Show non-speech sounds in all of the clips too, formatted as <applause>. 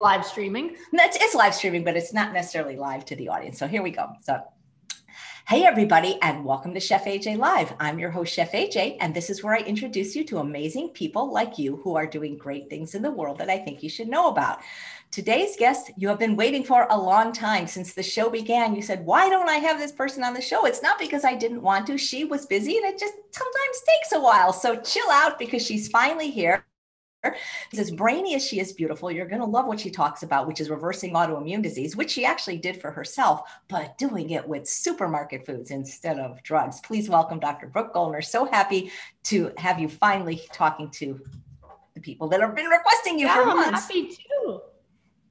live streaming. It's, it's live streaming, but it's not necessarily live to the audience. So here we go. So, hey, everybody, and welcome to Chef AJ Live. I'm your host, Chef AJ, and this is where I introduce you to amazing people like you who are doing great things in the world that I think you should know about. Today's guest, you have been waiting for a long time since the show began. You said, Why don't I have this person on the show? It's not because I didn't want to. She was busy and it just sometimes takes a while. So chill out because she's finally here. As brainy as she is beautiful, you're going to love what she talks about, which is reversing autoimmune disease, which she actually did for herself, but doing it with supermarket foods instead of drugs. Please welcome Dr. Brooke Goldner. So happy to have you finally talking to the people that have been requesting you yeah, for I'm months. happy too.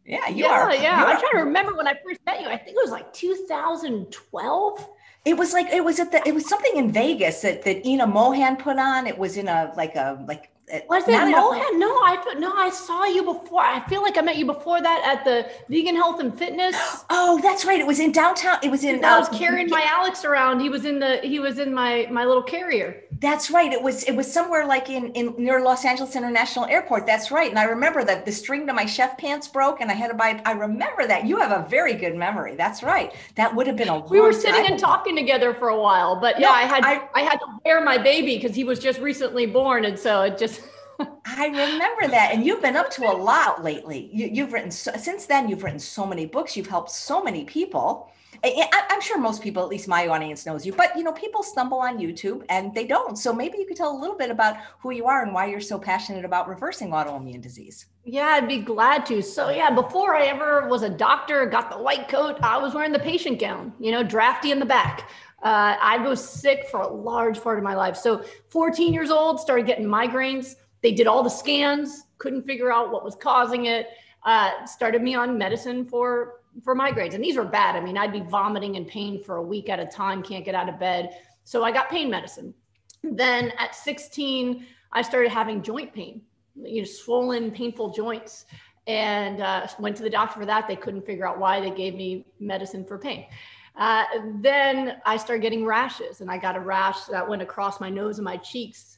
Yeah, you yeah, are. Yeah, I'm trying to remember when I first met you. I think it was like 2012. It was like it was at the it was something in Vegas that that Ina Mohan put on. It was in a like a like was it Mohan? No, I no, I saw you before. I feel like I met you before that at the Vegan Health and Fitness. <gasps> Oh, that's right. It was in downtown. It was in. I was uh, carrying my Alex around. He was in the he was in my my little carrier. That's right. It was it was somewhere like in, in near Los Angeles International Airport. That's right. And I remember that the string to my chef pants broke and I had to buy I remember that. You have a very good memory. That's right. That would have been a We were sitting and talking together for a while, but yeah, No, I had I- I, had to wear my baby because he was just recently born, and so it just <laughs> I remember that. And you've been up to a lot lately. You, you've written so, since then you've written so many books. You've helped so many people. I, I'm sure most people, at least my audience, knows you. But you know, people stumble on YouTube and they don't. So maybe you could tell a little bit about who you are and why you're so passionate about reversing autoimmune disease. Yeah, I'd be glad to. So yeah, before I ever was a doctor, got the white coat, I was wearing the patient gown, you know, drafty in the back. Uh, I was sick for a large part of my life. So 14 years old, started getting migraines. They did all the scans, couldn't figure out what was causing it. Uh, started me on medicine for for migraines, and these were bad. I mean, I'd be vomiting in pain for a week at a time, can't get out of bed. So I got pain medicine. Then at 16, I started having joint pain, you know, swollen, painful joints, and uh, went to the doctor for that. They couldn't figure out why. They gave me medicine for pain. Uh, then I started getting rashes, and I got a rash that went across my nose and my cheeks.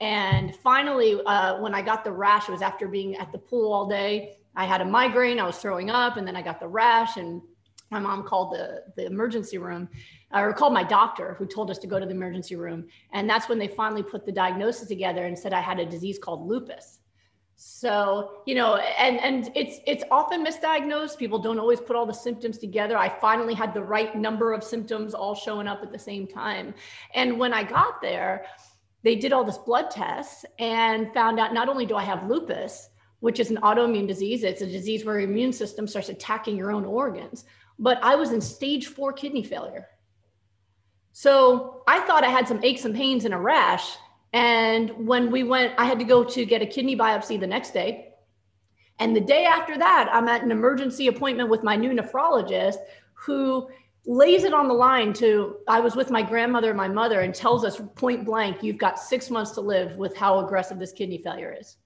And finally, uh, when I got the rash, it was after being at the pool all day. I had a migraine, I was throwing up, and then I got the rash. And my mom called the, the emergency room, or called my doctor, who told us to go to the emergency room. And that's when they finally put the diagnosis together and said I had a disease called lupus. So, you know, and and it's it's often misdiagnosed. People don't always put all the symptoms together. I finally had the right number of symptoms all showing up at the same time. And when I got there, they did all this blood tests and found out not only do I have lupus, which is an autoimmune disease, it's a disease where your immune system starts attacking your own organs, but I was in stage 4 kidney failure. So, I thought I had some aches and pains and a rash, and when we went, I had to go to get a kidney biopsy the next day. And the day after that, I'm at an emergency appointment with my new nephrologist who lays it on the line to I was with my grandmother and my mother and tells us point blank, you've got six months to live with how aggressive this kidney failure is.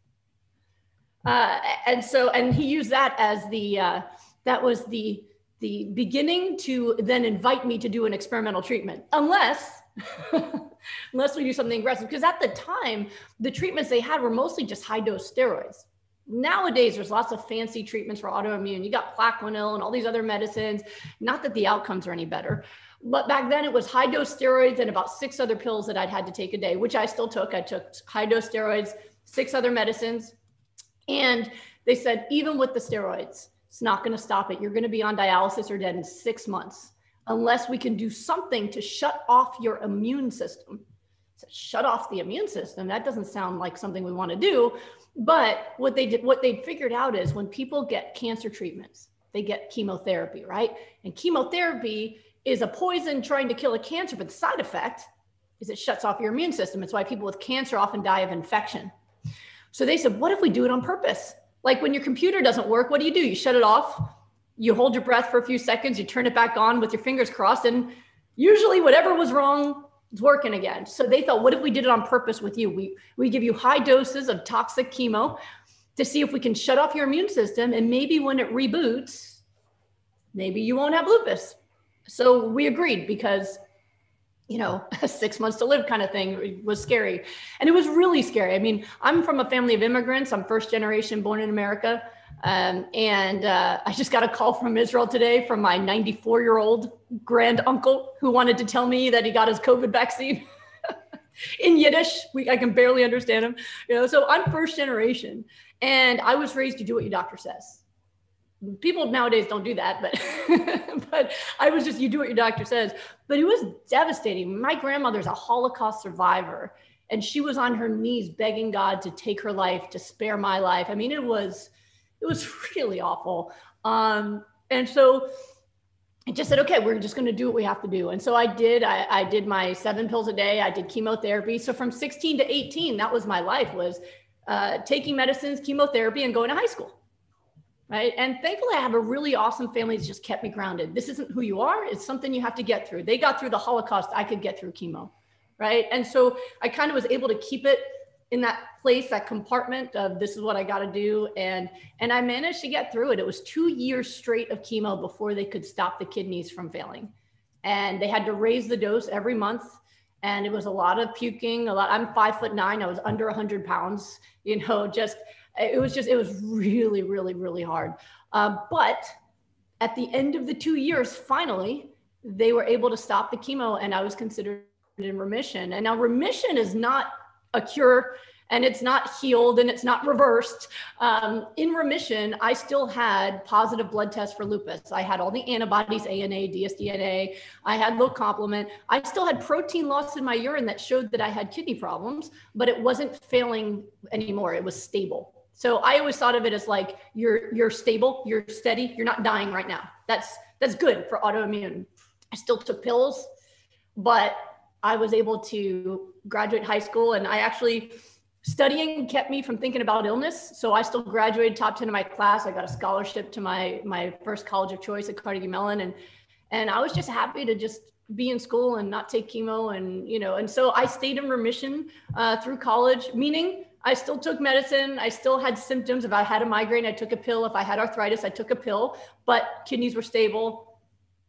Uh, and so, and he used that as the, uh, that was the, the beginning to then invite me to do an experimental treatment, unless <laughs> unless we do something aggressive. Because at the time, the treatments they had were mostly just high dose steroids. Nowadays, there's lots of fancy treatments for autoimmune. You got Plaquenil and all these other medicines. Not that the outcomes are any better, but back then it was high dose steroids and about six other pills that I'd had to take a day, which I still took. I took high dose steroids, six other medicines. And they said, even with the steroids, it's not going to stop it. You're going to be on dialysis or dead in six months unless we can do something to shut off your immune system. So shut off the immune system. That doesn't sound like something we want to do. But what they did, what they figured out is when people get cancer treatments, they get chemotherapy, right? And chemotherapy is a poison trying to kill a cancer, but the side effect is it shuts off your immune system. It's why people with cancer often die of infection. So they said, what if we do it on purpose? Like when your computer doesn't work, what do you do? You shut it off, you hold your breath for a few seconds, you turn it back on with your fingers crossed, and usually whatever was wrong is working again. So they thought, what if we did it on purpose with you? We we give you high doses of toxic chemo to see if we can shut off your immune system, and maybe when it reboots, maybe you won't have lupus. So we agreed because you know, <laughs> six months to live kind of thing was scary. And it was really scary. I mean, I'm from a family of immigrants. I'm first generation born in America. Um, and uh, I just got a call from Israel today from my 94 year old grand uncle who wanted to tell me that he got his COVID vaccine <laughs> in Yiddish. We, I can barely understand him. You know, so I'm first generation, and I was raised to do what your doctor says. People nowadays don't do that, but <laughs> but I was just you do what your doctor says. But it was devastating. My grandmother's a Holocaust survivor, and she was on her knees begging God to take her life, to spare my life. I mean, it was it was <laughs> really awful. Um, and so I just said, okay, we're just going to do what we have to do. And so I did. I, I, did my seven pills a day. I did chemotherapy. So from 16 to 18, that was my life was uh, taking medicines, chemotherapy, and going to high school. Right. And thankfully, I have a really awesome family that's just kept me grounded. This isn't who you are. It's something you have to get through. They got through the Holocaust. I could get through chemo. Right. And so I kind of was able to keep it in that place, that compartment of this is what I got to do. And, and I managed to get through it. It was two years straight of chemo before they could stop the kidneys from failing. And they had to raise the dose every month. And it was a lot of puking, a lot. I'm five foot nine. I was under hundred pounds, you know, <laughs> just, it was just, it was really, really, really hard. Uh, but at the end of the two years, finally, they were able to stop the chemo and I was considered in remission. And now remission is not a cure and it's not healed and it's not reversed. Um, in remission, I still had positive blood tests for lupus. I had all the antibodies, ANA, dsDNA. I had low complement. I still had protein loss in my urine that showed that I had kidney problems, but it wasn't failing anymore. It was stable. So I always thought of it as like you're you're stable, you're steady, you're not dying right now. That's that's good for autoimmune. I still took pills, but I was able to graduate high school and I actually studying kept me from thinking about illness. So I still graduated top 10 in my class. I got a scholarship to my my first college of choice at Carnegie Mellon and and I was just happy to just be in school and not take chemo and you know and so I stayed in remission uh, through college meaning I still took medicine. I still had symptoms. If I had a migraine, I took a pill. If I had arthritis, I took a pill. But kidneys were stable.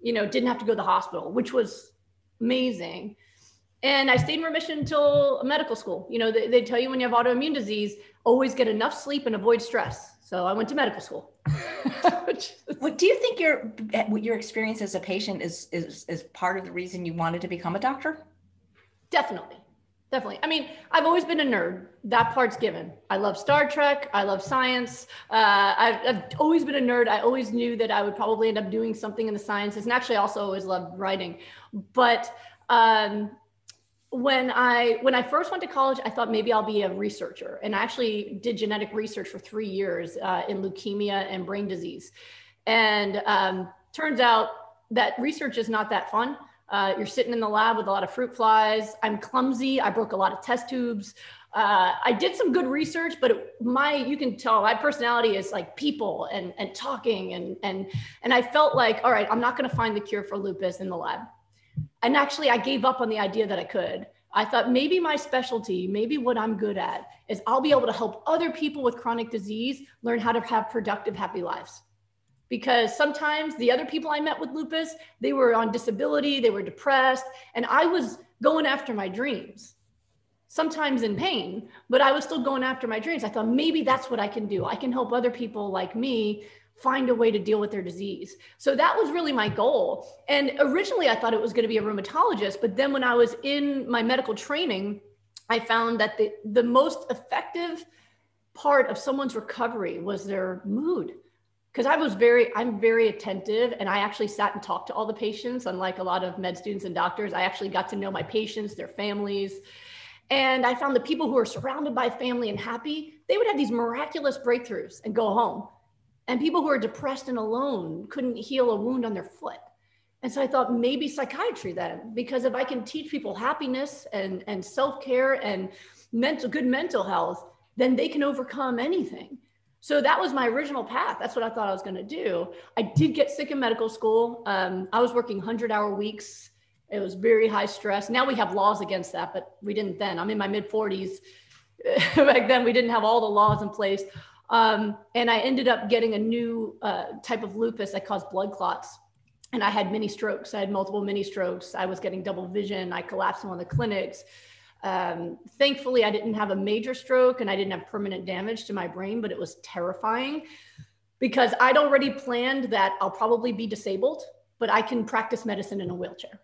You know, didn't have to go to the hospital, which was amazing and I stayed in remission until medical school. You know, they, they, tell you when you have autoimmune disease, always get enough sleep and avoid stress. So I went to medical school. <laughs> well, do you think your your experience as a patient is, is is part of the reason you wanted to become a doctor? Definitely, definitely. I mean, I've always been a nerd. That part's given. I love Star Trek. I love science. Uh, I've, I've always been a nerd. I always knew that I would probably end up doing something in the sciences, and actually, I also always loved writing. But um, when I when I first went to college, I thought maybe I'll be a researcher, and I actually did genetic research for three years uh, in leukemia and brain disease. And um, turns out that research is not that fun. Uh, you're sitting in the lab with a lot of fruit flies. I'm clumsy. I broke a lot of test tubes. Uh, I did some good research, but it, my you can tell my personality is like people and and talking and and and I felt like all right, I'm not going to find the cure for lupus in the lab and actually i gave up on the idea that i could i thought maybe my specialty maybe what i'm good at is i'll be able to help other people with chronic disease learn how to have productive happy lives because sometimes the other people i met with lupus they were on disability they were depressed and i was going after my dreams sometimes in pain but i was still going after my dreams i thought maybe that's what i can do i can help other people like me find a way to deal with their disease. So that was really my goal. And originally I thought it was going to be a rheumatologist, but then when I was in my medical training, I found that the, the most effective part of someone's recovery was their mood. Because I was very, I'm very attentive and I actually sat and talked to all the patients, unlike a lot of med students and doctors. I actually got to know my patients, their families. And I found the people who are surrounded by family and happy, they would have these miraculous breakthroughs and go home and people who are depressed and alone couldn't heal a wound on their foot. And so I thought maybe psychiatry then, because if I can teach people happiness and, and self care and mental, good mental health, then they can overcome anything. So that was my original path. That's what I thought I was going to do. I did get sick in medical school. Um, I was working 100 hour weeks. It was very high stress. Now we have laws against that, but we didn't then. I'm in my mid 40s. <laughs> Back then, we didn't have all the laws in place. Um, and I ended up getting a new uh, type of lupus that caused blood clots. And I had mini strokes. I had multiple mini strokes. I was getting double vision. I collapsed in one of the clinics. Um, thankfully, I didn't have a major stroke and I didn't have permanent damage to my brain, but it was terrifying. because I'd already planned that I'll probably be disabled, but I can practice medicine in a wheelchair.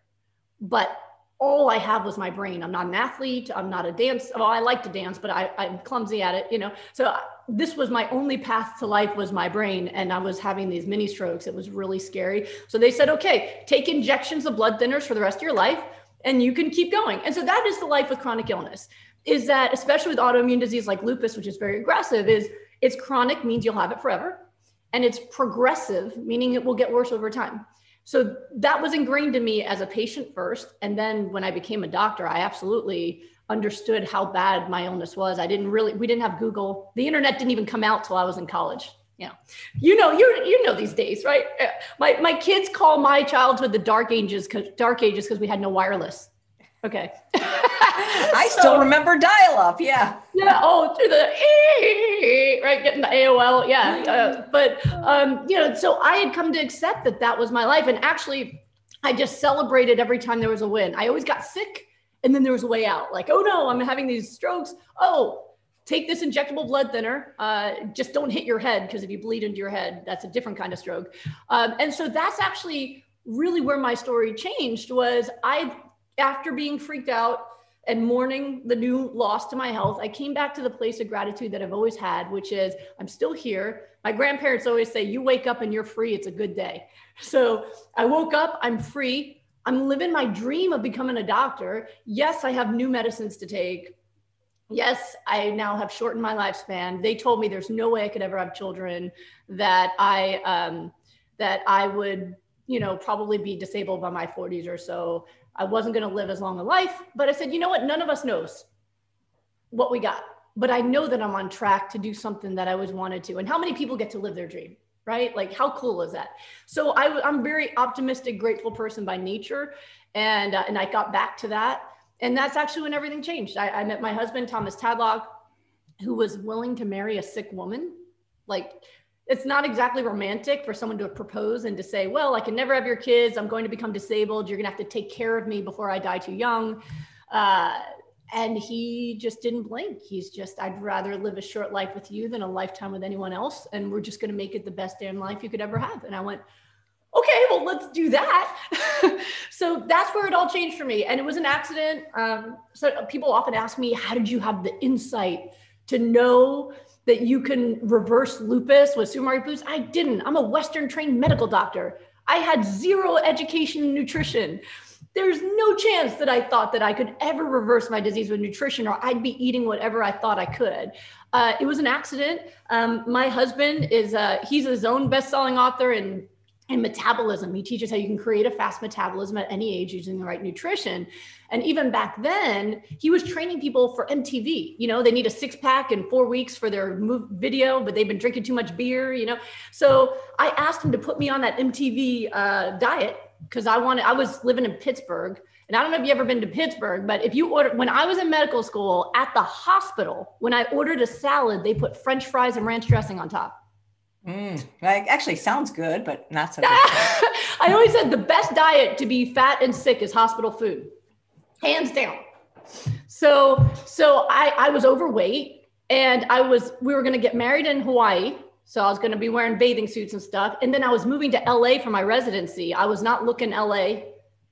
But all I have was my brain. I'm not an athlete. I'm not a dance. I like to dance, but I, I'm clumsy at it, you know. So uh, this was my only path to life was my brain. And I was having these mini strokes. It was really scary. So they said, okay, take injections of blood thinners for the rest of your life and you can keep going. And so that is the life with chronic illness is that especially with autoimmune disease like lupus, which is very aggressive, is it's chronic means you'll have it forever. And it's progressive, meaning it will get worse over time. So that was ingrained in me as a patient first. And then when I became a doctor, I absolutely understood how bad my illness was. I didn't really, we didn't have Google. The internet didn't even come out till I was in college. Know, you know, you you know these days, right? Uh, my my kids call my childhood the dark ages, cuz dark ages because we had no wireless. Okay. <laughs> I so, still remember dial up. Yeah. Yeah. Oh, through the right, getting the AOL. Yeah. Uh, but um, you know, so I had come to accept that that was my life, and actually, I just celebrated every time there was a win. I always got sick, and then there was a way out. Like, oh no, I'm having these strokes. Oh. Take this injectable blood thinner. Uh, just don't hit your head because if you bleed into your head, that's a different kind of stroke. Um, and so that's actually really where my story changed. Was I after being freaked out and mourning the new loss to my health, I came back to the place of gratitude that I've always had, which is I'm still here. My grandparents always say, You wake up and you're free. It's a good day. <laughs> So I woke up, I'm free. I'm living my dream of becoming a doctor. Yes, I have new medicines to take. Yes, I now have shortened my lifespan. They told me there's no way I could ever have children, that I, um, that I would, you know, probably be disabled by my 40s or so. I wasn't going to live as long a life, but I said, you know what? None of us knows what we got, but I know that I'm on track to do something that I always wanted to. And how many people get to live their dream? Right? Like, how cool is that? So I, I'm very optimistic, grateful person by nature, and uh, and I got back to that, and that's actually when everything changed. I, I met my husband, Thomas Tadlock, who was willing to marry a sick woman. Like it's not exactly romantic for someone to propose and to say, well, I can never have your kids. I'm going to become disabled. You're going to have to take care of me before I die too young. Uh, and he just didn't blink. He's just, I'd rather live a short life with you than a lifetime with anyone else. And we're just going to make it the best damn life you could ever have. And I went, okay, well, let's do that. <laughs> so that's where it all changed for me. And it was an accident. Um, so people often ask me, how did you have the insight to know that you can reverse lupus with Sumari foods. I didn't. I'm a Western trained medical doctor. I had zero education in nutrition. There's no chance that I thought that I could ever reverse my disease with nutrition or I'd be eating whatever I thought I could. Uh, it was an accident. Um, my husband is, uh, he's his own best-selling author and and metabolism. He teaches how you can create a fast metabolism at any age using the right nutrition. And even back then, he was training people for MTV. You know, they need a six pack in four weeks for their move video, but they've been drinking too much beer, you know. So I asked him to put me on that MTV uh, diet because I wanted, I was living in Pittsburgh. And I don't know if you've ever been to Pittsburgh, but if you order, when I was in medical school at the hospital, when I ordered a salad, they put French fries and ranch dressing on top. Mm, actually sounds good, but not so good. <laughs> I always said the best diet to be fat and sick is hospital food, hands down. So, so I, I was overweight and I was, we were going to get married in Hawaii. So I was going to be wearing bathing suits and stuff. And then I was moving to LA for my residency. I was not looking LA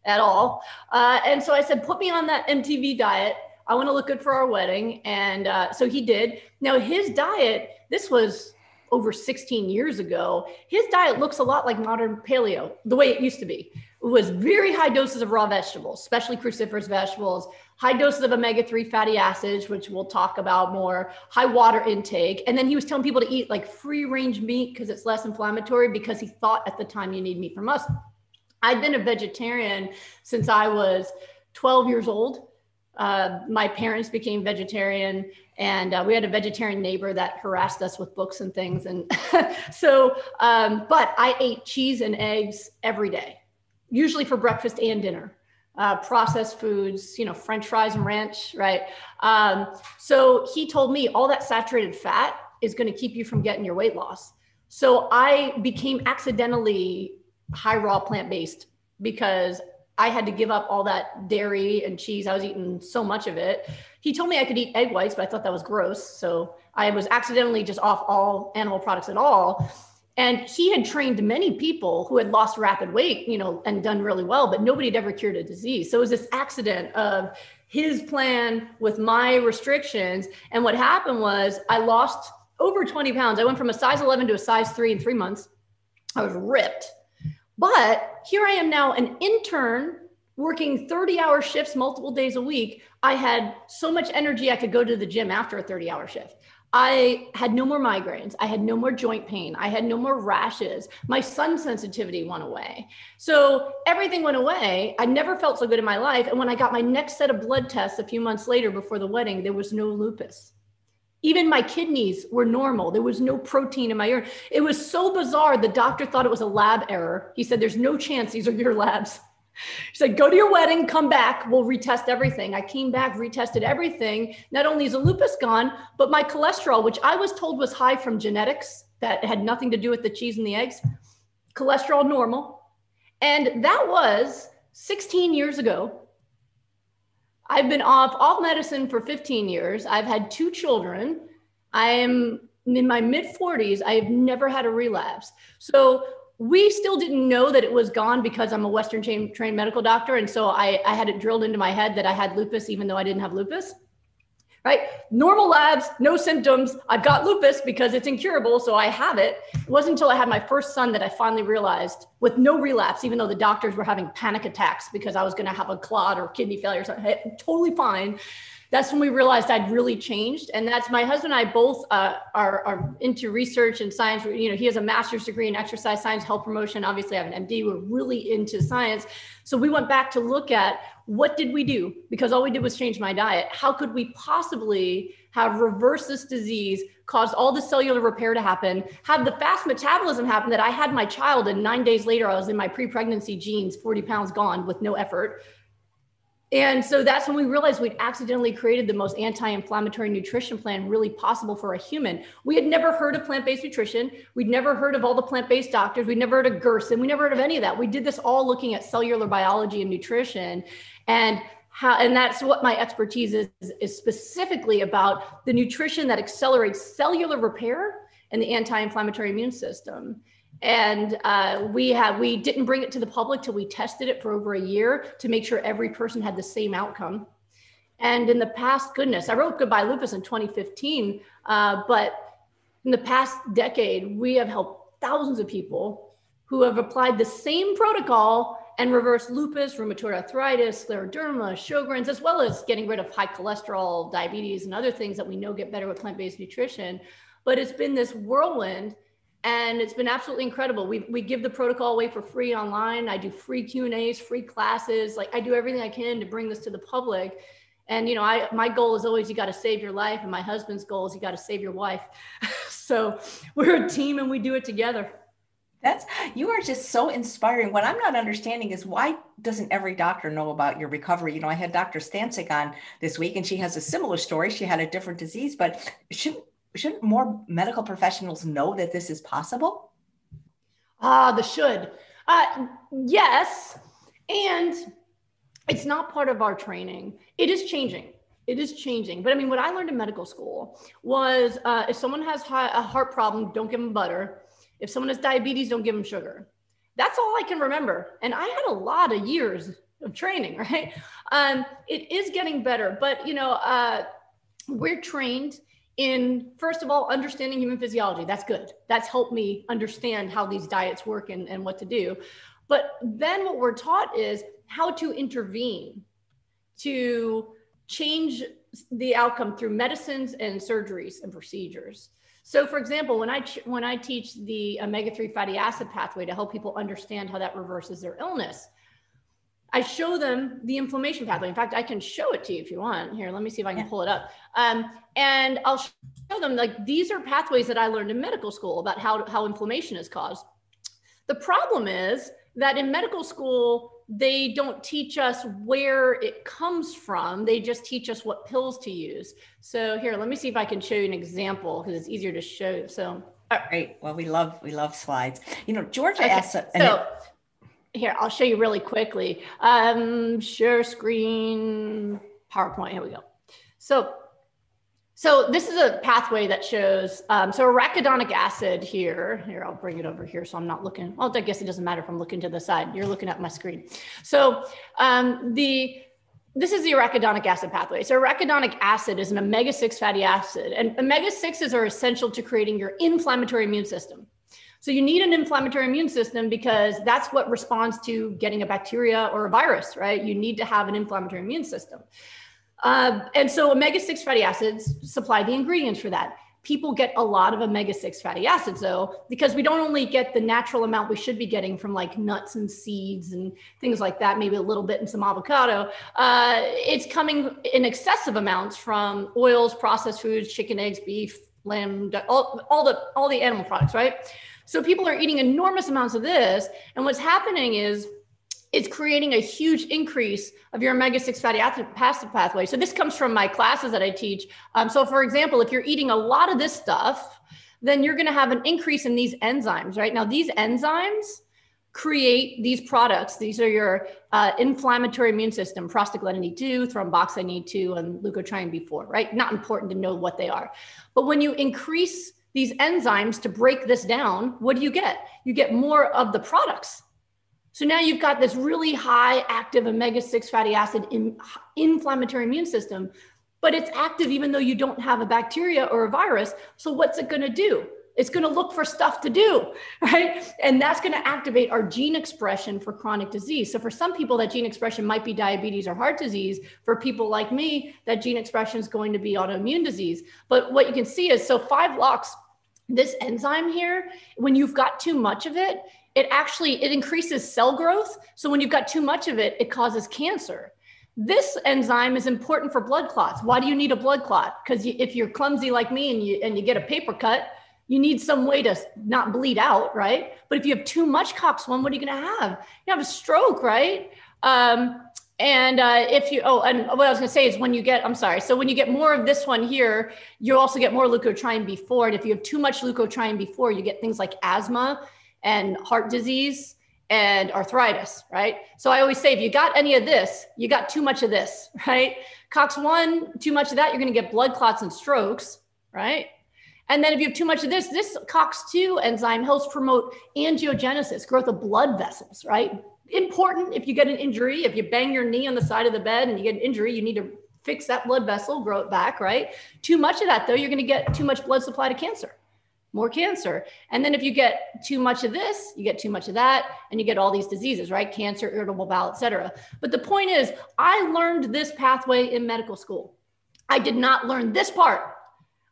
at all. Uh, and so I said, put me on that MTV diet. I want to look good for our wedding. And uh, so he did. Now his diet, this was over 16 years ago, his diet looks a lot like modern paleo, the way it used to be. It was very high doses of raw vegetables, especially cruciferous vegetables, high doses of omega 3 fatty acids, which we'll talk about more, high water intake. And then he was telling people to eat like free range meat because it's less inflammatory because he thought at the time you need meat from us. I'd been a vegetarian since I was 12 years old. Uh, my parents became vegetarian and uh, we had a vegetarian neighbor that harassed us with books and things and <laughs> so um, but i ate cheese and eggs every day usually for breakfast and dinner. Uh, processed foods you know french fries and ranch right? Um, so he told me all that saturated fat is going to keep you from getting your weight loss. So i became accidentally high raw plant-based because I had to give up all that dairy and cheese. I was eating so much of it. He told me I could eat egg whites, but I thought that was gross. So I was accidentally just off all animal products at all. And he had trained many people who had lost rapid weight, you know, and done really well, but nobody had ever cured a disease. So it was this accident of his plan with my restrictions. And what happened was I lost over 20 pounds. I went from a size 11 to a size three in three months. I was ripped. But here I am now, an intern working 30 hour shifts multiple days a week. I had so much energy I could go to the gym after a 30 hour shift. I had no more migraines. I had no more joint pain. I had no more rashes. My sun sensitivity went away. So everything went away. I never felt so good in my life. And when I got my next set of blood tests a few months later before the wedding, there was no lupus. Even my kidneys were normal. There was no protein in my urine. It was so bizarre. The doctor thought it was a lab error. He said, There's no chance these are your labs. He said, go to your wedding, come back, we'll retest everything. I came back, retested everything. Not only is the lupus gone, but my cholesterol, which I was told was high from genetics, that had nothing to do with the cheese and the eggs, cholesterol normal. And that was 16 years ago. I've been off off medicine for 15 years. I've had two children. I am in my mid 40s. I have never had a relapse. So we still didn't know that it was gone because I'm a Western trained medical doctor. And so I, I had it drilled into my head that I had lupus, even though I didn't have lupus. Right? Normal labs, no symptoms. I've got lupus because it's incurable. So I have it. It wasn't until I had my first son that I finally realized, with no relapse, even though the doctors were having panic attacks because I was going to have a clot or kidney failure, something, totally fine that's when we realized I'd really changed. And that's my husband and I both uh, are, are into research and science. You know, he has a master's degree in exercise science, health promotion. Obviously, I have an MD. We're really into science. So we went back to look at what did we do? Because all we did was change my diet. How could we possibly have reversed this disease, caused all the cellular repair to happen, have the fast metabolism happen that I had my child and nine days later I was in my pre-pregnancy jeans, 40 pounds gone with no effort and so that's when we realized we'd accidentally created the most anti inflammatory nutrition plan really possible for a human. We had never heard of plant based nutrition. We'd never heard of all the plant based doctors. We'd never heard of Gerson. We never heard of any of that. We did this all looking at cellular biology and nutrition. And how, and that's what my expertise is, is specifically about the nutrition that accelerates cellular repair and the anti inflammatory immune system and uh, we have we didn't bring it to the public till we tested it for over a year to make sure every person had the same outcome and in the past goodness i wrote goodbye lupus in 2015 uh, but in the past decade we have helped thousands of people who have applied the same protocol and reversed lupus, rheumatoid arthritis, scleroderma, Sjogren's, as well as getting rid of high cholesterol, diabetes, and other things that we know get better with plant-based nutrition. But it's been this whirlwind and it's been absolutely incredible. We, we give the protocol away for free online. I do free Q and A's, free classes. Like I do everything I can to bring this to the public. And you know, I my goal is always you got to save your life, and my husband's goal is you got to save your wife. <laughs> so we're a team, and we do it together. That's you are just so inspiring. What I'm not understanding is why doesn't every doctor know about your recovery? You know, I had Dr. Stancic on this week, and she has a similar story. She had a different disease, but shouldn't shouldn't more medical professionals know that this is possible? Ah, the should. Uh, yes. And it's not part of our training. It is changing. It is changing. But I mean, what I learned in medical school was uh, if someone has a heart problem, don't give them butter. If someone has diabetes, don't give them sugar. That's all I can remember. And I had a lot of years of training, <laughs> right? Um, it is getting better, but you know, uh, we're trained in first of all understanding human physiology. That's good. That's helped me understand how these diets work and, and what to do. But then what we're taught is how to intervene to change the outcome through medicines and surgeries and procedures. So for example when i when i teach the omega-3 fatty acid pathway to help people understand how that reverses their illness I show them the inflammation pathway. In fact, I can show it to you if you want. Here, let me see if I can pull it up. Um, and I'll show them like these are pathways that I learned in medical school about how, how inflammation is caused. The problem is that in medical school, they don't teach us where it comes from. They just teach us what pills to use. So here, let me see if I can show you an example because it's easier to show. So Great. Well, we love we love slides. You know, Georgia okay. asked. So, here, I'll show you really quickly. Um, share screen, PowerPoint, here we go. So So this is a pathway that shows, um, so arachidonic acid here, here, I'll bring it over here. So I'm not looking, well, I guess it doesn't matter if I'm looking to the side, you're looking at my screen. So um, the, this is the arachidonic acid pathway. So arachidonic acid is an omega-6 fatty acid and omega-6s are essential to creating your inflammatory immune system. So you need an inflammatory immune system because that's what responds to getting a bacteria or a virus, right? You need to have an inflammatory immune system. Uh, and so omega 6 fatty acids supply the ingredients for that. People get a lot of omega 6 fatty acids though, because we don't only get the natural amount we should be getting from like nuts and seeds and things like that, maybe a little bit in some avocado. Uh, it's coming in excessive amounts from oils, processed foods, chicken, eggs, beef, lamb, all, all the all the animal products, right? So people are eating enormous amounts of this, and what's happening is it's creating a huge increase of your omega-6 fatty acid pathway. So this comes from my classes that I teach. Um, so for example, if you're eating a lot of this stuff, then you're going to have an increase in these enzymes, right? Now, these enzymes create these products. These are your uh, inflammatory immune system, prostaglandin E2, thromboxane E2, and leukotriene B4, right? Not important to know what they are. But when you increase these enzymes to break this down, what do you get? You get more of the products so now you've got this really high active omega 6 fatty acid in, inflammatory immune system, but it's active even though you don't have a bacteria or a virus. So what's it going to do? It's going to look for stuff to do, <laughs> right? And that's going to activate our gene expression for chronic disease. So for some people, that gene expression might be diabetes or heart disease. For people like me, that gene expression is going to be autoimmune disease. But what you can see is so 5-LOX this enzyme here when you've got too much of it it actually it increases cell growth. So when you've got too much of it it causes cancer. This enzyme is important for blood clots. Why do you need a blood clot? Because you, if you're clumsy like me and you and you get a paper cut you need some way to not bleed out right? But if you have too much cox1 what are you going to have? You have a stroke right? Um, and uh, if you oh and what i was going to say is when you get i'm sorry so when you get more of this one here you also get more leukotriene b4 and if you have too much leukotriene b4 you get things like asthma and heart disease and arthritis, right? So I always say if you got any of this, you got too much of this, <laughs> right? COX1, too much of that, you're going to get blood clots and strokes, right? And then if you have too much of this, this COX2 enzyme helps promote angiogenesis, growth of blood vessels, right? Important if you get an injury, if you bang your knee on the side of the bed and you get an injury, you need to fix that blood vessel, grow it back, right? Too much of that, though, you're going to get too much blood supply to cancer more cancer. And then if you get too much of this, you get too much of that, and you get all these diseases, right? Cancer, irritable bowel, etc. But the point is, I learned this pathway in medical school. I did not learn this part.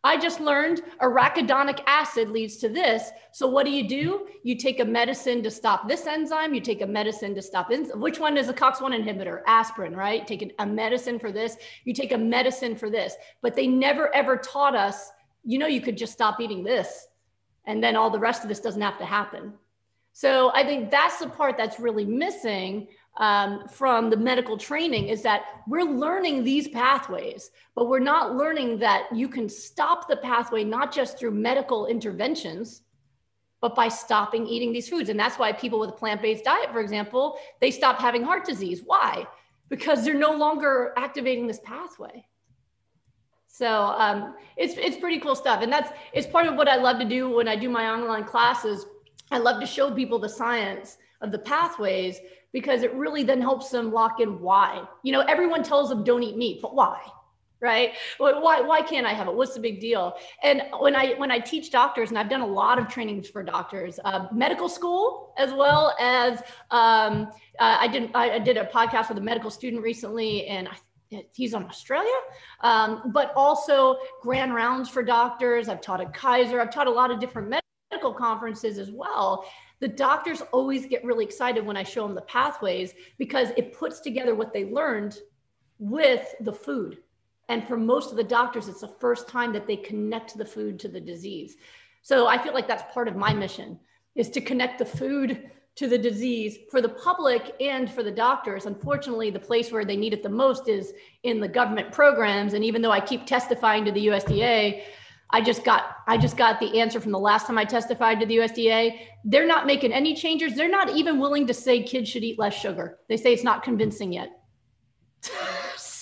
I just learned arachidonic acid leads to this. So what do you do? You take a medicine to stop this enzyme. You take a medicine to stop which one is a COX-1 inhibitor? Aspirin, right? Take a medicine for this. You take a medicine for this. But they never ever taught us, you know, you could just stop eating this and then all the rest of this doesn't have to happen. So I think that's the part that's really missing um, from the medical training is that we're learning these pathways, but we're not learning that you can stop the pathway not just through medical interventions, but by stopping eating these foods. And that's why people with a plant-based diet, for example, they stop having heart disease. Why? Because they're no longer activating this pathway. So um, it's it's pretty cool stuff, and that's it's part of what I love to do when I do my online classes. I love to show people the science of the pathways because it really then helps them lock in why. You know, everyone tells them don't eat meat, but why? Right? Why, why can't I have it? What's the big deal? And when I when I teach doctors, and I've done a lot of trainings for doctors, uh, medical school as well as um, uh, I did I, I did a podcast with a medical student recently, and I he's on Australia, um, but also grand rounds for doctors. I've taught at Kaiser. I've taught a lot of different medical conferences as well. The doctors always get really excited when I show them the pathways because it puts together what they learned with the food. And for most of the doctors, it's the first time that they connect the food to the disease. So I feel like that's part of my mission is to connect the food to the disease for the public and for the doctors. Unfortunately, the place where they need it the most is in the government programs. And even though I keep testifying to the USDA, I just got I just got the answer from the last time I testified to the USDA. They're not making any changes. They're not even willing to say kids should eat less sugar. They say it's not convincing yet.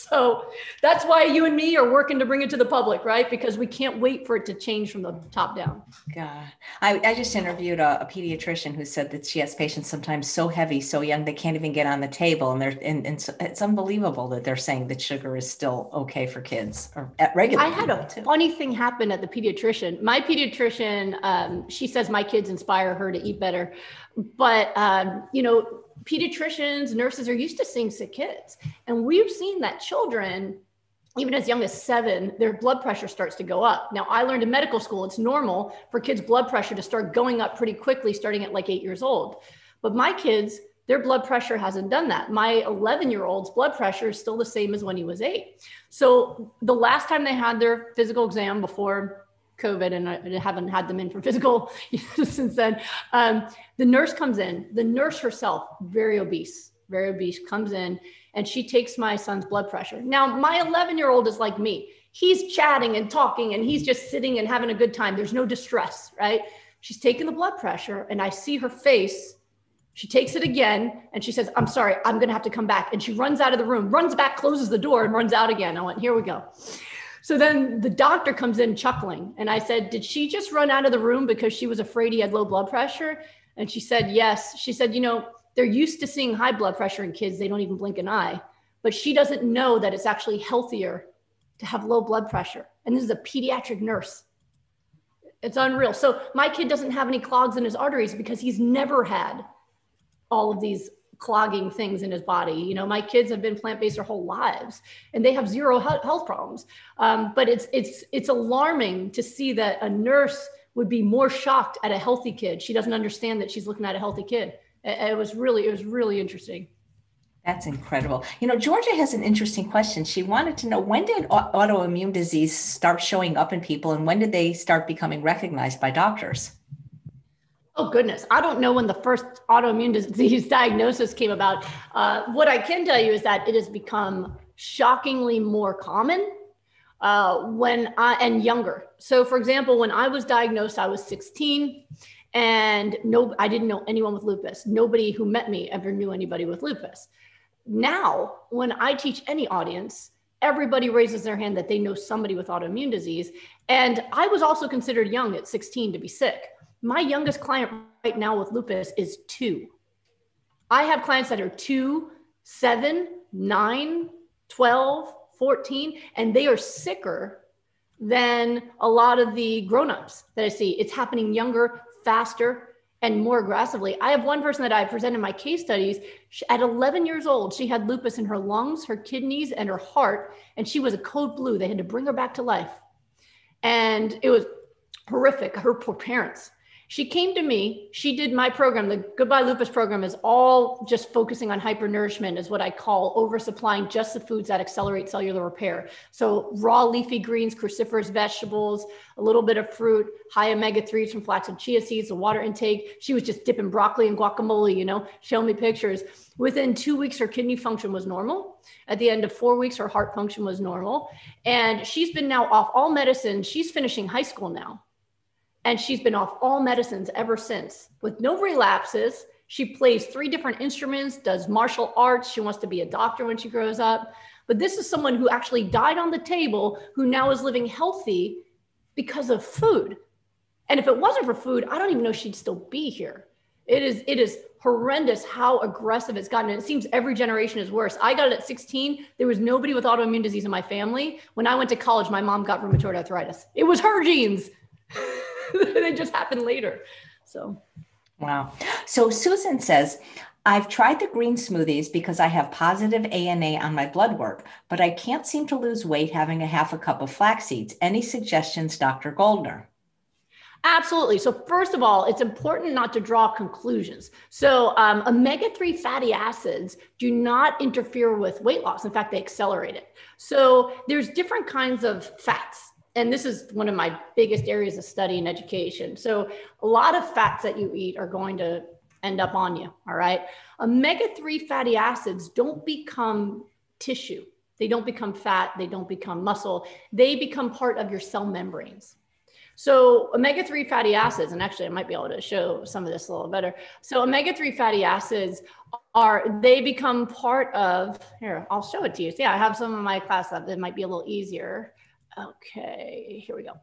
So that's why you and me are working to bring it to the public, right? Because we can't wait for it to change from the top down. God, I, I just interviewed a, a pediatrician who said that she has patients sometimes so heavy, so young, they can't even get on the table. And they're, and, and so it's unbelievable that they're saying that sugar is still okay for kids or at regular. I had a too. funny thing happen at the pediatrician. My pediatrician, um, she says my kids inspire her to eat better. But, um, you know, pediatricians, nurses are used to seeing sick kids. And we've seen that children, even as young as seven, their blood pressure starts to go up. Now, I learned in medical school, it's normal for kids' blood pressure to start going up pretty quickly, starting at like eight years old. But my kids, their blood pressure hasn't done that. My 11 year old's blood pressure is still the same as when he was eight. So the last time they had their physical exam before COVID and I haven't had them in for <laughs> physical since then. Um, the nurse comes in, the nurse herself, very obese, very obese, comes in and she takes my son's blood pressure. Now, my 11 year old is like me. He's chatting and talking and he's just sitting and having a good time. There's no distress, right? She's taking the blood pressure and I see her face. She takes it again and she says, I'm sorry, I'm going to have to come back. And she runs out of the room, runs back, closes the door, and runs out again. I went, Here we go. So then the doctor comes in chuckling. And I said, Did she just run out of the room because she was afraid he had low blood pressure? And she said, Yes. She said, You know, they're used to seeing high blood pressure in kids. They don't even blink an eye. But she doesn't know that it's actually healthier to have low blood pressure. And this is a pediatric nurse. It's unreal. So my kid doesn't have any clogs in his arteries because he's never had all of these clogging things in his body. You know, my kids have been plant-based their whole lives, and they have zero health problems. Um, but it's it's it's alarming to see that a nurse would be more shocked at a healthy kid. She doesn't understand that she's looking at a healthy kid. It, it was really it was really interesting. That's incredible. You know, Georgia has an interesting question. She wanted to know when did autoimmune disease start showing up in people and when did they start becoming recognized by doctors? Oh goodness, I don't know when the first autoimmune <laughs> disease diagnosis came about. Uh, what I can tell you is that it has become shockingly more common uh, when I and younger. So, for example, when I was diagnosed, I was 16, and no, I didn't know anyone with lupus. Nobody who met me ever knew anybody with lupus. Now, when I teach any audience, everybody raises their hand that they know somebody with autoimmune disease. And I was also considered young at 16 to be sick. My youngest client right now with lupus is two. I have clients that are two, seven, nine, 12, 14, and they are sicker than a lot of the grown-ups that I see. It's happening younger, faster, and more aggressively. I have one person that I presented my case studies. At 11 years old, she had lupus in her lungs, her kidneys, and her heart, and she was a code blue. They had to bring her back to life. And it was horrific. Her poor parents she came to me. She did my program. The Goodbye Lupus program is all just focusing on hypernourishment, is what I call oversupplying just the foods that accelerate cellular repair. So, raw leafy greens, cruciferous vegetables, a little bit of fruit, high omega 3s from flax and chia seeds, the water intake. She was just dipping broccoli and guacamole, you know, show me pictures. Within two weeks, her kidney function was normal. At the end of four weeks, her heart function was normal. And she's been now off all medicine. She's finishing high school now and she's been off all medicines ever since with no relapses. She plays three different instruments, does martial arts. She wants to be a doctor when she grows up. But this is someone who actually died on the table who now is living healthy because of food. And if it wasn't for food, I don't even know she'd still be here. It is it is horrendous how aggressive it's gotten. And it seems every generation is worse. I got it at 16. There was nobody with autoimmune disease in my family. When I went to college, my mom got rheumatoid arthritis. It was her genes. <laughs> <laughs> they just happen later. So, wow. So Susan says, I've tried the green smoothies because I have positive ANA on my blood work, but I can't seem to lose weight having a half a cup of flax seeds. Any suggestions, Dr. Goldner? Absolutely. So, first of all, it's important not to draw conclusions. So, um, omega 3 fatty acids do not interfere with weight loss. In fact, they accelerate it. So, there's different kinds of fats and this is one of my biggest areas of study in education. So a lot of fats that you eat are going to end up on you. All right. Omega 3 fatty acids don't become tissue, they don't become fat, they don't become muscle, they become part of your cell membranes. So omega-3 fatty acids, and actually I might be able to show some of this a little better. So omega-3 fatty acids are, they become part of, here, I'll show it to you. So yeah, I have some of my class that it might be a little easier. Okay, here we go.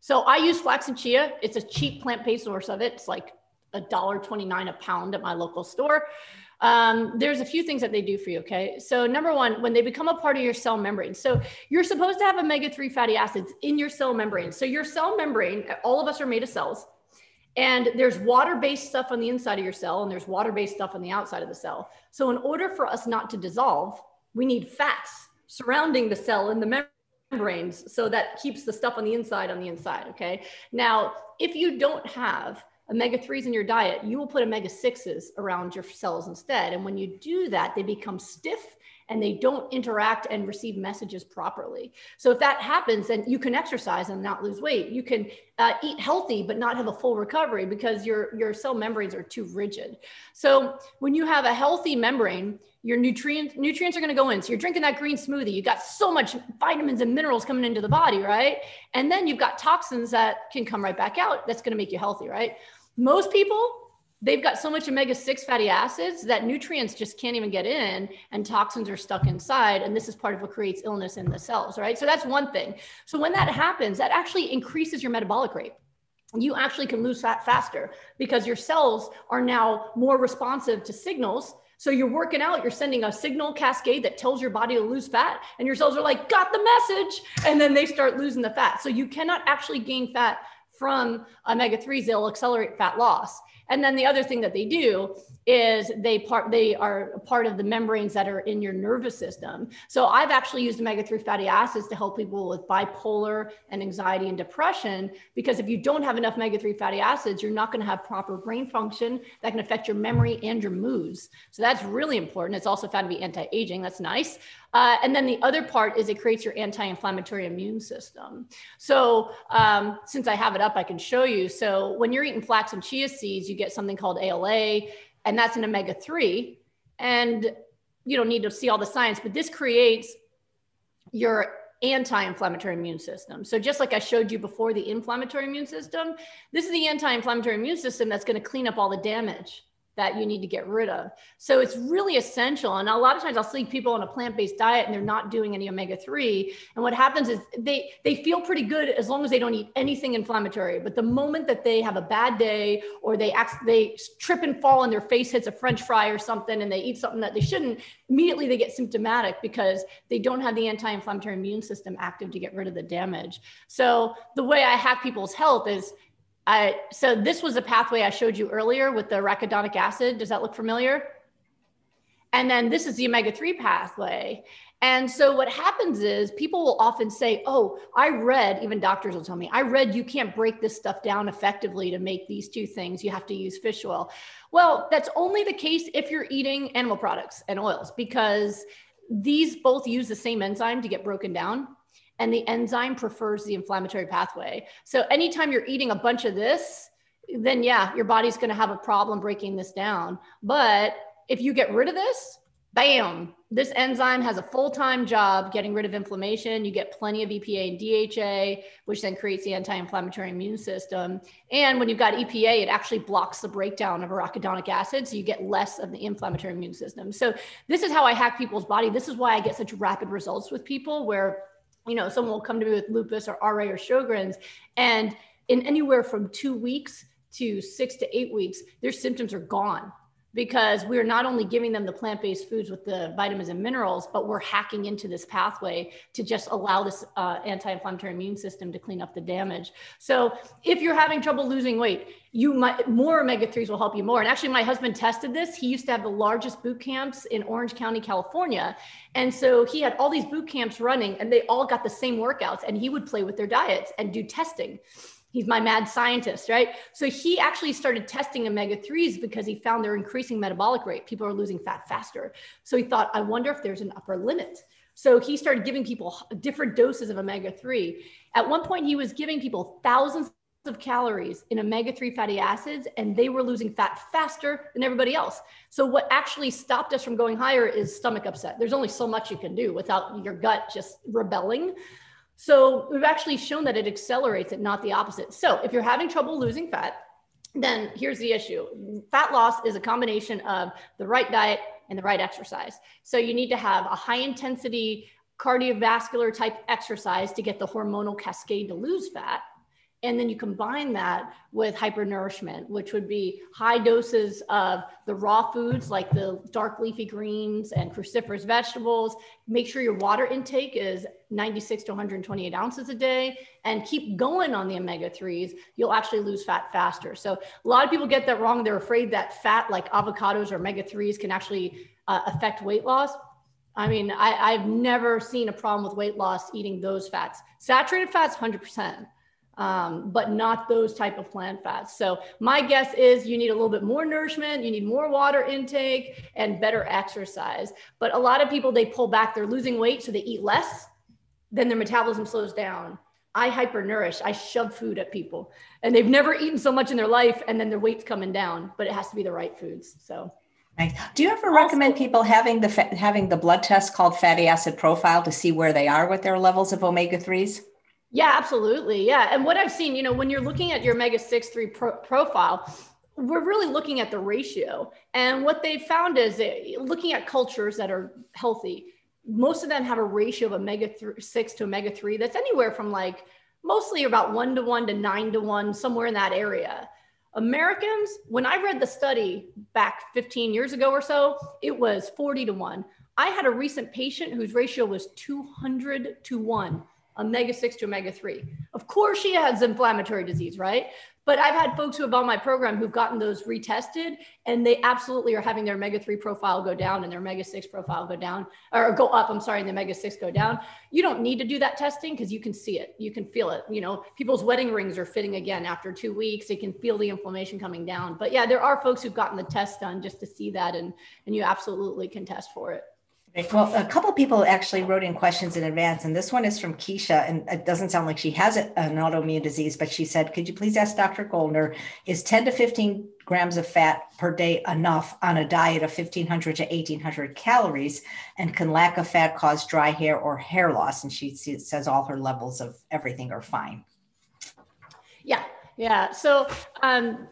So I use flax and chia. It's a cheap plant-based source of it. It's like a dollar twenty-nine a pound at my local store um, there's a few things that they do for you. Okay. So, number one, when they become a part of your cell membrane, so you're supposed to have omega 3 fatty acids in your cell membrane. So, your cell membrane, all of us are made of cells, and there's water based stuff on the inside of your cell, and there's water based stuff on the outside of the cell. So, in order for us not to dissolve, we need fats surrounding the cell in the membranes. So, that keeps the stuff on the inside on the inside. Okay. Now, if you don't have omega 3s in your diet, you will put omega 6s around your cells instead. And when you do that, they become stiff and they don't interact and receive messages properly. So if that happens, then you can exercise and not lose weight. You can uh, eat healthy but not have a full recovery because your your cell membranes are too rigid. So when you have a healthy membrane, your nutrients nutrients are going to go in. So you're drinking that green smoothie. You got so much vitamins and minerals coming into the body, right? And then you've got toxins that can come right back out. That's going to make you healthy, right? Most people, they've got so much omega 6 fatty acids that nutrients just can't even get in and toxins are stuck inside. And this is part of what creates illness in the cells, right? So that's one thing. So when that happens, that actually increases your metabolic rate you actually can lose fat faster because your cells are now more responsive to signals. So you're working out, you're sending a signal cascade that tells your body to lose fat, and your cells are like, got the message. And then they start losing the fat. So you cannot actually gain fat from omega 3s, they'll accelerate fat loss. And then the other thing that they do is they part they are part of the membranes that are in your nervous system. So I've actually used omega-3 fatty acids to help people with bipolar and anxiety and depression because if you don't have enough omega-3 fatty acids, you're not going to have proper brain function that can affect your memory and your moods. So that's really important. It's also found to be anti-aging. That's nice. Uh, and then the other part is it creates your anti-inflammatory immune system. So um, since I have it up, I can show you. So when you're eating flax and chia seeds, you get something called ALA, and that's an omega-3. And you don't need to see all the science, but this creates your anti-inflammatory immune system. So just like I showed you before the inflammatory immune system, this is the anti-inflammatory immune system that's going to clean up all the damage that you need to get rid of. So it's really essential. And a lot of times I'll see people on a plant-based diet and they're not doing any omega-3. And what happens is they they feel pretty good as long as they don't eat anything inflammatory. But the moment that they have a bad day or they act they trip and fall and their face hits a french fry or something and they eat something that they shouldn't, immediately they get symptomatic because they don't have the anti-inflammatory immune system active to get rid of the damage. So the way I hack people's health is So this was a pathway I showed you earlier with the arachidonic acid. Does that look familiar? And then this is the omega-3 pathway. And so what happens is people will often say, Oh, I read, even doctors will tell me, I read you can't break this stuff down effectively to make these two things. You have to use fish oil. Well, that's only the case if you're eating animal products and oils because these both use the same enzyme to get broken down and the enzyme prefers the inflammatory pathway. So anytime you're eating a bunch of this, then yeah, your body's going to have a problem breaking this down. But if you get rid of this, bam, this enzyme has a full-time job getting rid of inflammation. You get plenty of EPA and DHA, which then creates the anti-inflammatory immune system. And when you've got EPA, it actually blocks the breakdown of arachidonic acid, so you get less of the inflammatory immune system. So this is how I hack people's body. This is why I get such rapid results with people where you know, someone will come to me with lupus or RA or Sjogren's, and in anywhere from two weeks to six to eight weeks, their symptoms are gone because we're not only giving them the plant-based foods with the vitamins and minerals, but we're hacking into this pathway to just allow this uh, anti-inflammatory immune system to clean up the damage. So if you're having trouble losing weight, you might more omega-3s will help you more. And actually my husband tested this. He used to have the largest boot camps in Orange County, California. And so he had all these boot camps running and they all got the same workouts and he would play with their diets and do testing he's my mad scientist, right? So he actually started testing omega 3s because he found they're increasing metabolic rate. People are losing fat faster. So he thought, I wonder if there's an upper limit. So he started giving people different doses of omega 3. At one point, he was giving people thousands of calories in omega 3 fatty acids, and they were losing fat faster than everybody else. So, what actually stopped us from going higher is stomach upset. There's only so much you can do without your gut just rebelling. So we've actually shown that it accelerates it, not the opposite. So if you're having trouble losing fat, then here's the issue fat loss is a combination of the right diet and the right exercise. So you need to have a high intensity cardiovascular type exercise to get the hormonal cascade to lose fat. And then you combine that with hypernourishment, which would be high doses of the raw foods like the dark leafy greens and cruciferous vegetables. Make sure your water intake is 96 to 128 ounces a day and keep going on the omega 3s. You'll actually lose fat faster. So, a lot of people get that wrong. They're afraid that fat like avocados or omega 3s can actually uh, affect weight loss. I mean, I, I've never seen a problem with weight loss eating those fats. Saturated fats, 100% um, but not those type of plant fats. So my guess is you need a little bit more nourishment, you need more water intake and better exercise. But a lot of people, they pull back, they're losing weight, so they eat less, then their metabolism slows down. I hypernourish, I shove food at people and they've never eaten so much in their life and then their weight's coming down, but it has to be the right foods. So Nice. Do you ever recommend people having the having the blood test called fatty acid profile to see where they are with their levels of omega threes? Yeah, absolutely. Yeah. And what I've seen, you know, when you're looking at your omega 6 3 pro- profile, we're really looking at the ratio. And what they found is that looking at cultures that are healthy, most of them have a ratio of omega 6 to omega 3 that's anywhere from like mostly about one to one to nine to one, somewhere in that area. Americans, when I read the study back 15 years ago or so, it was 40 to one. I had a recent patient whose ratio was 200 to one omega 6 to omega 3. Of course, she has inflammatory disease, right? But I've had folks who have on my program who've gotten those retested and they absolutely are having their omega 3 profile go down and their omega 6 profile go down or go up. I'm sorry, and the omega 6 go down. You don't need to do that testing because you can see it, you can feel it. You know, people's wedding rings are fitting again after two weeks. They can feel the inflammation coming down. But yeah, there are folks who've gotten the test done just to see that, and, and you absolutely can test for it. Well, a couple people actually wrote in questions in advance, and this one is from Keisha, and it doesn't sound like she has an autoimmune disease, but she said, "Could you please ask Dr. Goldner, is 10 to 15 grams of fat per day enough on a diet of 1500 to 1800 calories, and can lack of fat cause dry hair or hair loss?" And she says all her levels of everything are fine. Yeah, yeah. So um,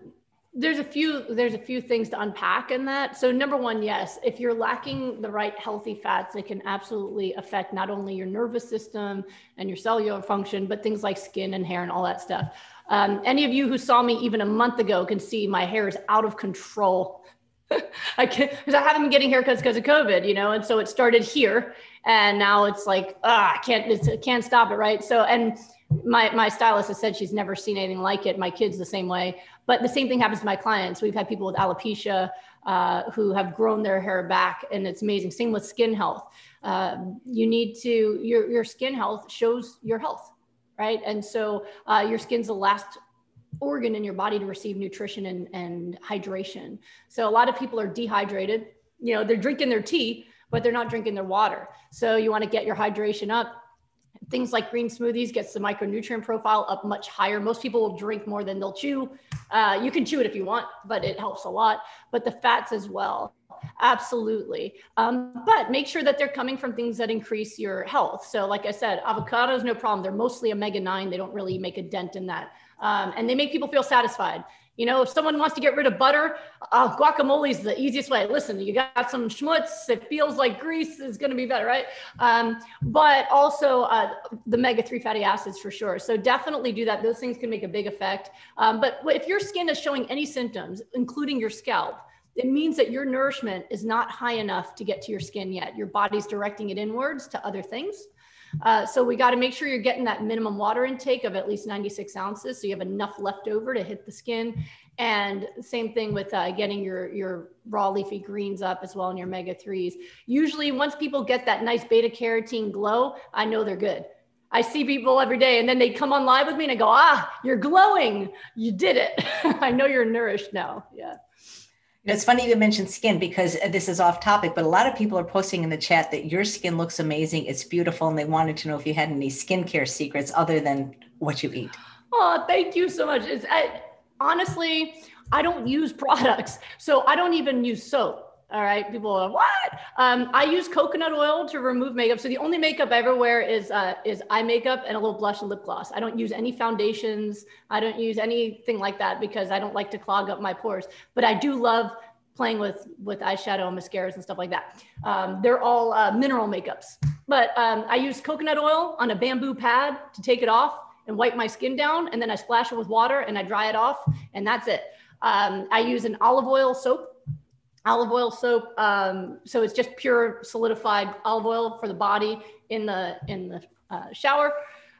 there's a few there's a few things to unpack in that. So number one yes if you're lacking the right healthy fats it can absolutely affect not only your nervous system and your cellular function but things like skin and hair and all that stuff. Um, any of you who saw me even a month ago can see my hair is out of control. <laughs> I can't because i haven't been getting haircuts because of covid you know and so it started here and now it's like ah, i can't I can't stop it right? So and my my stylist has said she's never seen anything like it. My kids the same way but the same thing happens to my clients. We've had people with alopecia uh, who have grown their hair back, and it's amazing. Same with skin health. Uh, you need to your your skin health shows your health, right? And so uh, your skin's the last organ in your body to receive nutrition and, and hydration. So a lot of people are dehydrated. You know, they're drinking their tea, but they're not drinking their water. So you want to get your hydration up things like green smoothies gets the micronutrient profile up much higher. Most people will drink more than they'll chew. Uh, you can chew it if you want, but it helps a lot. But the fats as well, absolutely. Um, but make sure that they're coming from things that increase your health. So, like I said, avocados, no problem. They're mostly omega 9. They don't really make a dent in that. Um, and they make people feel satisfied. You know, if someone wants to get rid of butter, uh, guacamole is the easiest way. Listen, you got some schmutz. It feels like grease is going to be better, right? Um, but also uh, the omega 3 fatty acids for sure. So definitely do that. Those things can make a big effect. Um, but if your skin is showing any symptoms, including your scalp, it means that your nourishment is not high enough to get to your skin yet. Your body's directing it inwards to other things. Uh, so we got to make sure you're getting that minimum water intake of at least 96 ounces. So you have enough left over to hit the skin. And same thing with uh, getting your, your raw leafy greens up as well in your omega 3s. Usually, once people get that nice beta carotene glow, I know they're good. I see people every day and then they come on live with me and I go, ah, you're glowing. You did it. <laughs> I know you're nourished now. Yeah. It's funny to mention skin because uh, this is off topic, but a lot of people are posting in the chat that your skin looks amazing. It's beautiful. And they wanted to know if you had any skincare secrets other than what you eat. Oh, thank you so much. I, honestly, I don't use <laughs> products. So I don't even use soap. All right, people are what? Um, I use coconut oil to remove makeup. So the only makeup I ever wear is uh, is eye makeup and a little blush and lip gloss. I don't use any foundations. I don't use anything like that because I don't like to clog up my pores. But I do love playing with with eyeshadow and mascaras and stuff like that. Um, they're all uh, mineral makeups. But um, I use coconut oil on a bamboo pad to take it off and wipe my skin down, and then I splash it with water and I dry it off, and that's it. Um, I use an olive oil soap olive oil soap. Um, so it's just pure solidified olive oil for the body in the in the uh, shower.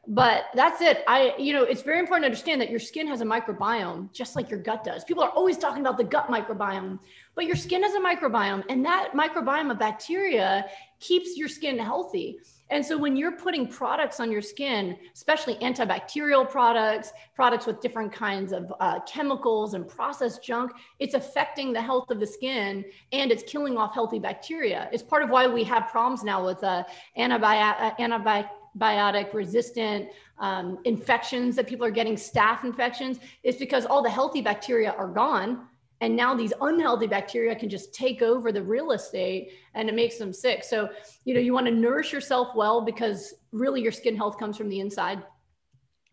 But that's it. I, you know, it's very important to understand that your skin has a microbiome, just like your gut does. People are always talking about the gut microbiome, but your skin has a microbiome, and that microbiome of bacteria keeps your skin healthy. And so when you're putting products on your skin, especially antibacterial products, products with different kinds of uh, chemicals and processed junk, it's affecting the health of the skin and it's killing off healthy bacteria. It's part of why we have problems now with uh, antibiotic, antibiotic resistant um, infections that people are getting staph infections. is because all the healthy bacteria are gone and now these unhealthy bacteria can just take over the real estate and it makes them sick. So you know you want to nourish yourself well because really your skin health comes from the inside.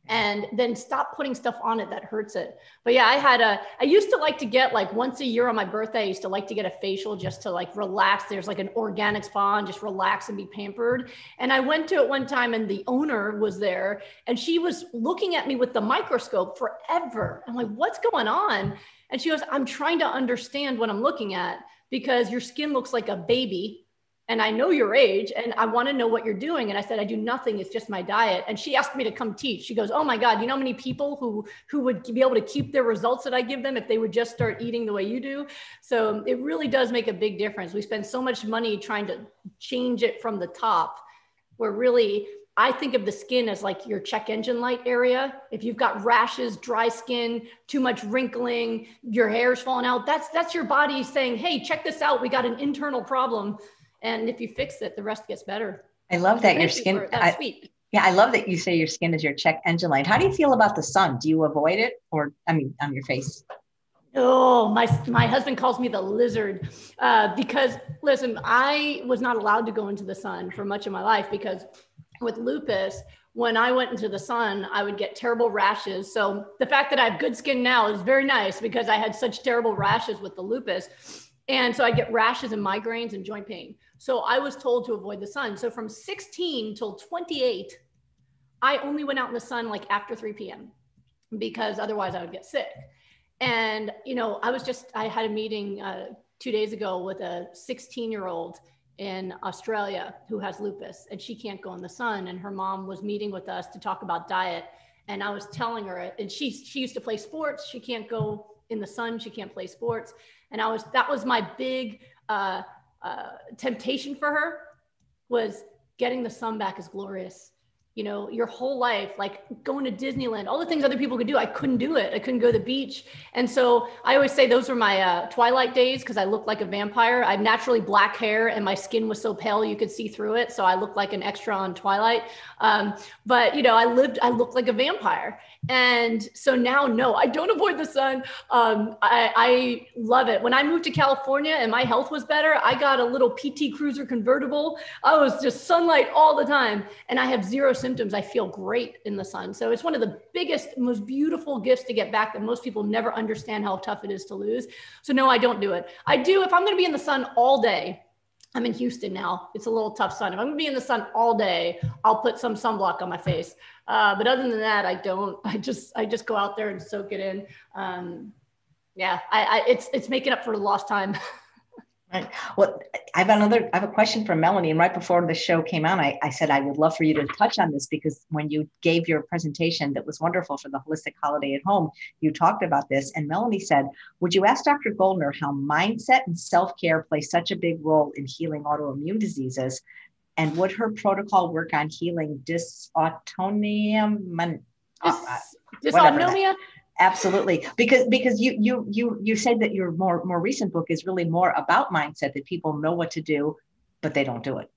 And then stop putting stuff on it that hurts it. But yeah i had a i used to like to get like once a year on my birthday i used to like to get a facial just to like relax. There's like an organic spa and just relax and be pampered. And i went to it one time and the owner was there and she was looking at me with the microscope forever. I'm like what's going on and she goes, I'm trying to understand what I'm looking at because your skin looks like a baby. And I know your age and I want to know what you're doing. And I said, I do nothing. It's just my diet. And she asked me to come teach. She goes, Oh my God, you know how many people who who would be able to keep their results that I give them if they would just start eating the way you do? So it really does make a big difference. We spend so much money trying to change it from the top where really I think of the skin as like your check engine light area. If you've got rashes, dry skin, too much wrinkling, your hair's falling out, that's that's your body saying, "Hey, check this out. We got an internal problem." And if you fix it, the rest gets better. I love that your skin. I, sweet. Yeah, I love that you say your skin is your check engine light. How do you feel about the sun? Do you avoid it, or I mean, on your face? Oh, my my husband calls me the lizard uh, because listen, I was not allowed to go into the sun for much of my life because with lupus, when I went into the sun, I would get terrible rashes. So the fact that I have good skin now is very nice because I had such terrible rashes with the lupus. And so I get rashes and migraines and joint pain. So I was told to avoid the sun. So from 16 till 28, I only went out in the sun like after 3 p.m. because otherwise I would get sick. And, you know, I was just, I had a meeting uh, two days ago with a 16 year old in Australia who has lupus and she can't go in the sun. And her mom was meeting with us to talk about diet. And I was telling her, and she, she used to play sports. She can't go in the sun. She can't play sports. And I was, that was my big uh, uh, temptation for her was getting the sun back is glorious you know, your whole life, like going to Disneyland, all the things other people could do. I couldn't do it. I couldn't go to the beach. And so I always say those were my uh, twilight days because I looked like a vampire. I have naturally black hair and my skin was so pale you could see through it. So I looked like an extra on Twilight. Um, but, you know, I lived, I looked like a vampire. And so now, no, I don't avoid the sun. Um, I, I love it. When I moved to California and my health was better, I got a little PT Cruiser convertible. I was just sunlight all the time and I have zero symptoms. I feel great in the sun. So it's one of the biggest, most beautiful gifts to get back that most people never understand how tough it is to lose. So no, I don't do it. I do if I'm going to be in the sun all day. I'm in Houston now. It's a little tough sun. If I'm gonna be in the sun all day, I'll put some sunblock on my face. Uh, but other than that, I don't. <laughs> I just I just go out there and soak it in. Um, yeah, I, I it's it's making up for the lost time. <laughs> Right. Well, I have another, I have a question for Melanie. And right before the show came on, I, I said I would love for you to touch on this because when you gave your presentation that was wonderful for the holistic holiday at home, you talked about this. And Melanie said, Would you ask Dr. Goldner how mindset and self care play such a big role in healing autoimmune diseases? And would her protocol work on healing dysautonomia? Uh, uh, dysautonomia? Absolutely. Because because you you you you said that your more more recent book is really more about mindset that people know what to do but they don't do it.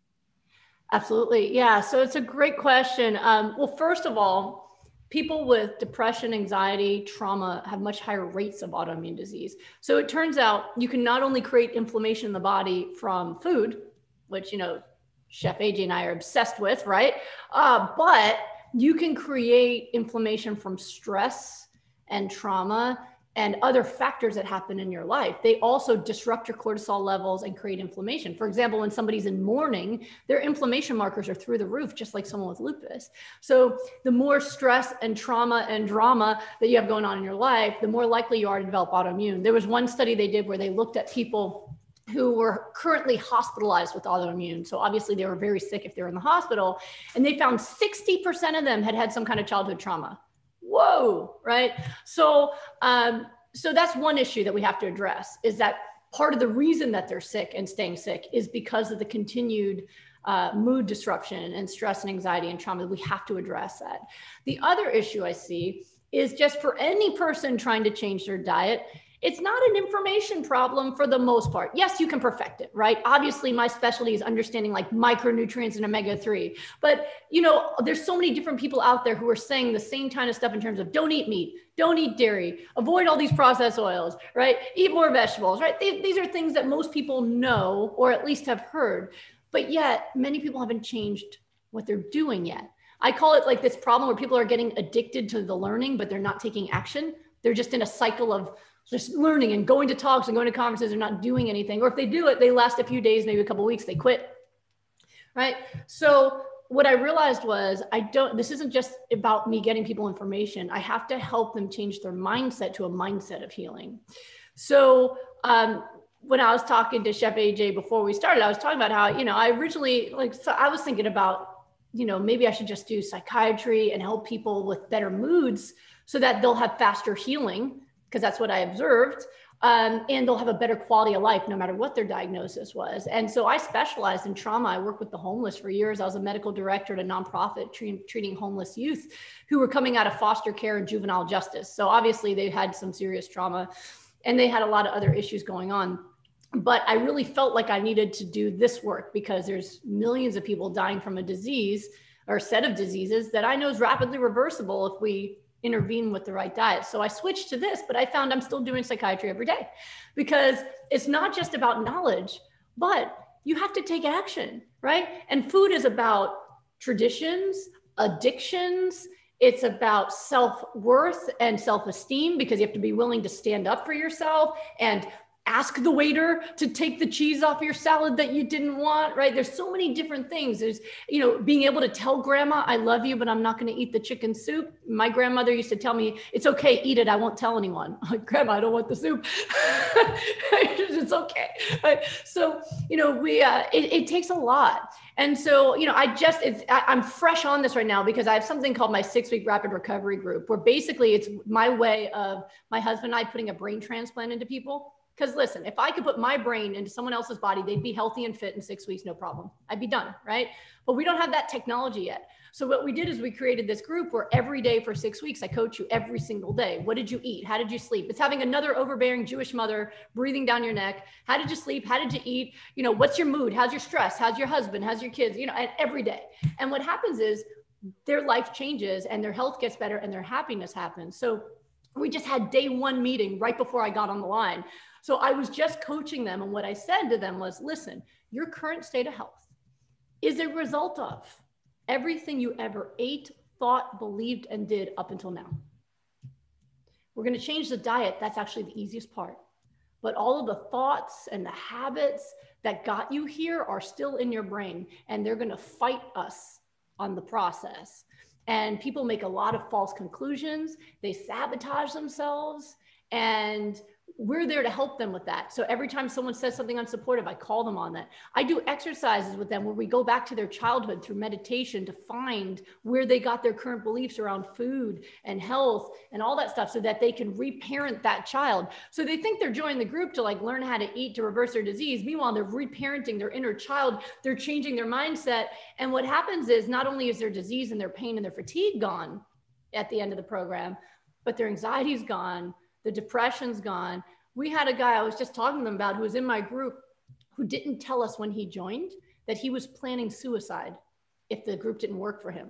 Absolutely. Yeah. So it's a great question. Um, well first of all people with depression, anxiety, trauma have much higher rates of autoimmune disease. So it turns out you can not only create inflammation in the body from food, which, you know, Chef AJ and I are obsessed with, right? Uh, but you can create inflammation from stress and trauma and other factors that happen in your life. They also disrupt your cortisol levels and create inflammation. For example, when somebody's in mourning, their inflammation markers are through the roof, just like someone with lupus. So, the more stress and trauma and drama that you have going on in your life, the more likely you are to develop autoimmune. There was one study they did where they looked at people who were currently hospitalized with autoimmune. So obviously they were very sick if they were in the hospital. And they found 60% of them had had some kind of childhood trauma whoa, right? So, um, so that's one issue that we have to address is that part of the reason that they're sick and staying sick is because of the continued uh, mood disruption and stress and anxiety and trauma. We have to address that. The other issue I see is just for any person trying to change their diet it's not an information problem for the most part. Yes, you can perfect it, right? Obviously, my specialty is understanding like micronutrients and omega 3. But, you know, there's so many different people out there who are saying the same kind of stuff in terms of don't eat meat, don't eat dairy, avoid all these processed oils, right? Eat more vegetables, right? These, these are things that most people know or at least have heard. But yet, many people haven't changed what they're doing yet. I call it like this problem where people are getting addicted to the learning, but they're not taking action. They're just in a cycle of just learning and going to talks and going to conferences and not doing anything. Or if they do it, they last a few days, maybe a couple weeks, they quit. Right. So what I realized was I don't, this isn't just about me getting people information. I have to help them change their mindset to a mindset of healing. So um, when I was talking to Chef AJ before we started, I was talking about how, you know, I originally like, so I was thinking about, you know, maybe I should just do psychiatry and help people with better moods so that they'll have faster healing because that's what I observed. Um, and they'll have a better quality of life no matter what their diagnosis was. And so I specialized in trauma. I worked with the homeless for years. I was a medical director at a nonprofit treating, homeless youth who were coming out of foster care and juvenile justice. So obviously they had some serious trauma and they had a lot of other issues going on. But I really felt like I needed to do this work because there's millions of people dying from a disease or a set of diseases that I know is rapidly reversible if we intervene with the right diet. So I switched to this, but I found I'm still doing psychiatry every day because it's not just about knowledge, but you have to take action, right? And food is about traditions, addictions, it's about self worth and self esteem because you have to be willing to stand up for yourself and ask the waiter to take the cheese off your salad that you didn't want right? There's so many different things. There's you know being able to tell grandma i love you but i'm not going to eat the chicken soup. My grandmother used to tell me it's okay eat it i won't tell anyone. <laughs> I'm like grandma i don't want the soup. <laughs> It's okay. Right? so you know we uh, it, it takes a lot. And so, you know, I just, it's, I, am fresh on this right now because I have something called my six week rapid recovery group, where basically it's my way of my husband and I putting a brain transplant into people. Because listen, if I could put my brain into someone else's body, they'd be healthy and fit in six weeks, no problem. I'd be done, right? But we don't have that technology yet. So what we did is we created this group where every day for six weeks, I coach you every single day. What did you eat? How did you sleep? It's having another overbearing Jewish mother breathing down your neck. How did you sleep? How did you eat? You know, what's your mood? How's your stress? How's your husband? How's your kids? You know, and every day. And what happens is their life changes and their health gets better and their happiness happens. So we just had day one meeting right before I got on the line so I was just coaching them. And what I said to them was listen, your current state of health is a result of everything you ever ate, thought, believed, and did up until now. We're going to change the diet. That's actually the easiest part. But all of the thoughts and the habits that got you here are still in your brain, and they're going to fight us on the process. And people make a lot of false conclusions, they sabotage themselves. And we're there to help them with that. So every time someone says something unsupportive, I call them on that. I do exercises with them where we go back to their childhood through meditation to find where they got their current beliefs around food and health and all that stuff so that they can reparent that child. So they think they're joining the group to like learn how to eat to reverse their disease. Meanwhile, they're reparenting their inner child, they're changing their mindset. And what happens is not only is their disease and their pain and their fatigue gone at the end of the program, but their anxiety is gone the depression's gone. We had a guy I was just talking to them about who was in my group who didn't tell us when he joined that he was planning suicide if the group didn't work for him.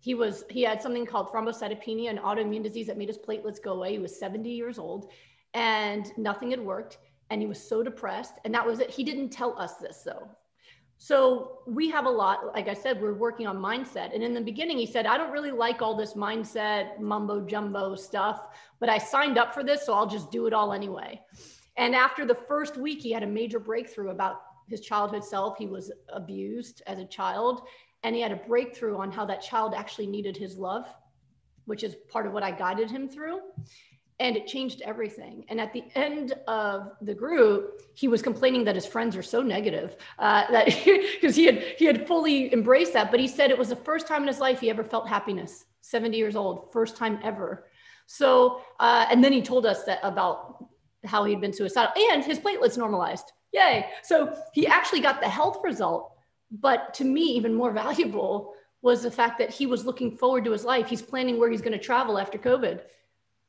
he was he had something called thrombocytopenia, an autoimmune disease that made his platelets go away. He was 70 years old, and nothing had worked, and he was so depressed. And that was it. He didn't tell us this though. So we have a lot, like I said, we're working on mindset. And in the beginning, he said, I don't really like all this mindset mumbo jumbo stuff, but I signed up for this, so I'll just do it all anyway. And after the first week, he had a major breakthrough about his childhood self. He was abused as a child, and he had a breakthrough on how that child actually needed his love, which is part of what I guided him through and it changed everything. And at the end of the group, he was complaining that his friends are so negative uh, <laughs> that because he, he had he had fully embraced that. But he said it was the first time in his life he ever felt happiness. Seventy years old, first time ever. So uh, and then he told us that about how he'd been suicidal and his platelets normalized. Yay! So he actually got the health result. But to me, even more <laughs> valuable was the fact that he was looking forward to his life. He's planning where he's going to travel after COVID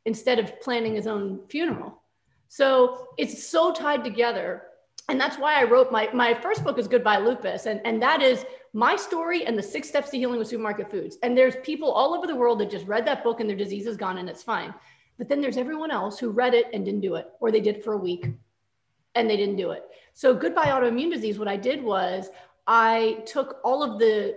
instead of planning his own funeral. So it's so tied together. And that's why I wrote my, my first book is Goodbye Lupus. And, and that is my story and the six steps to healing with supermarket foods. And there's people all over the world that just read that book and their disease is gone and it's fine. But then there's everyone else who read it and didn't do it, or they did for a week and they didn't do it. So Goodbye Autoimmune Disease, what I did was I took all of the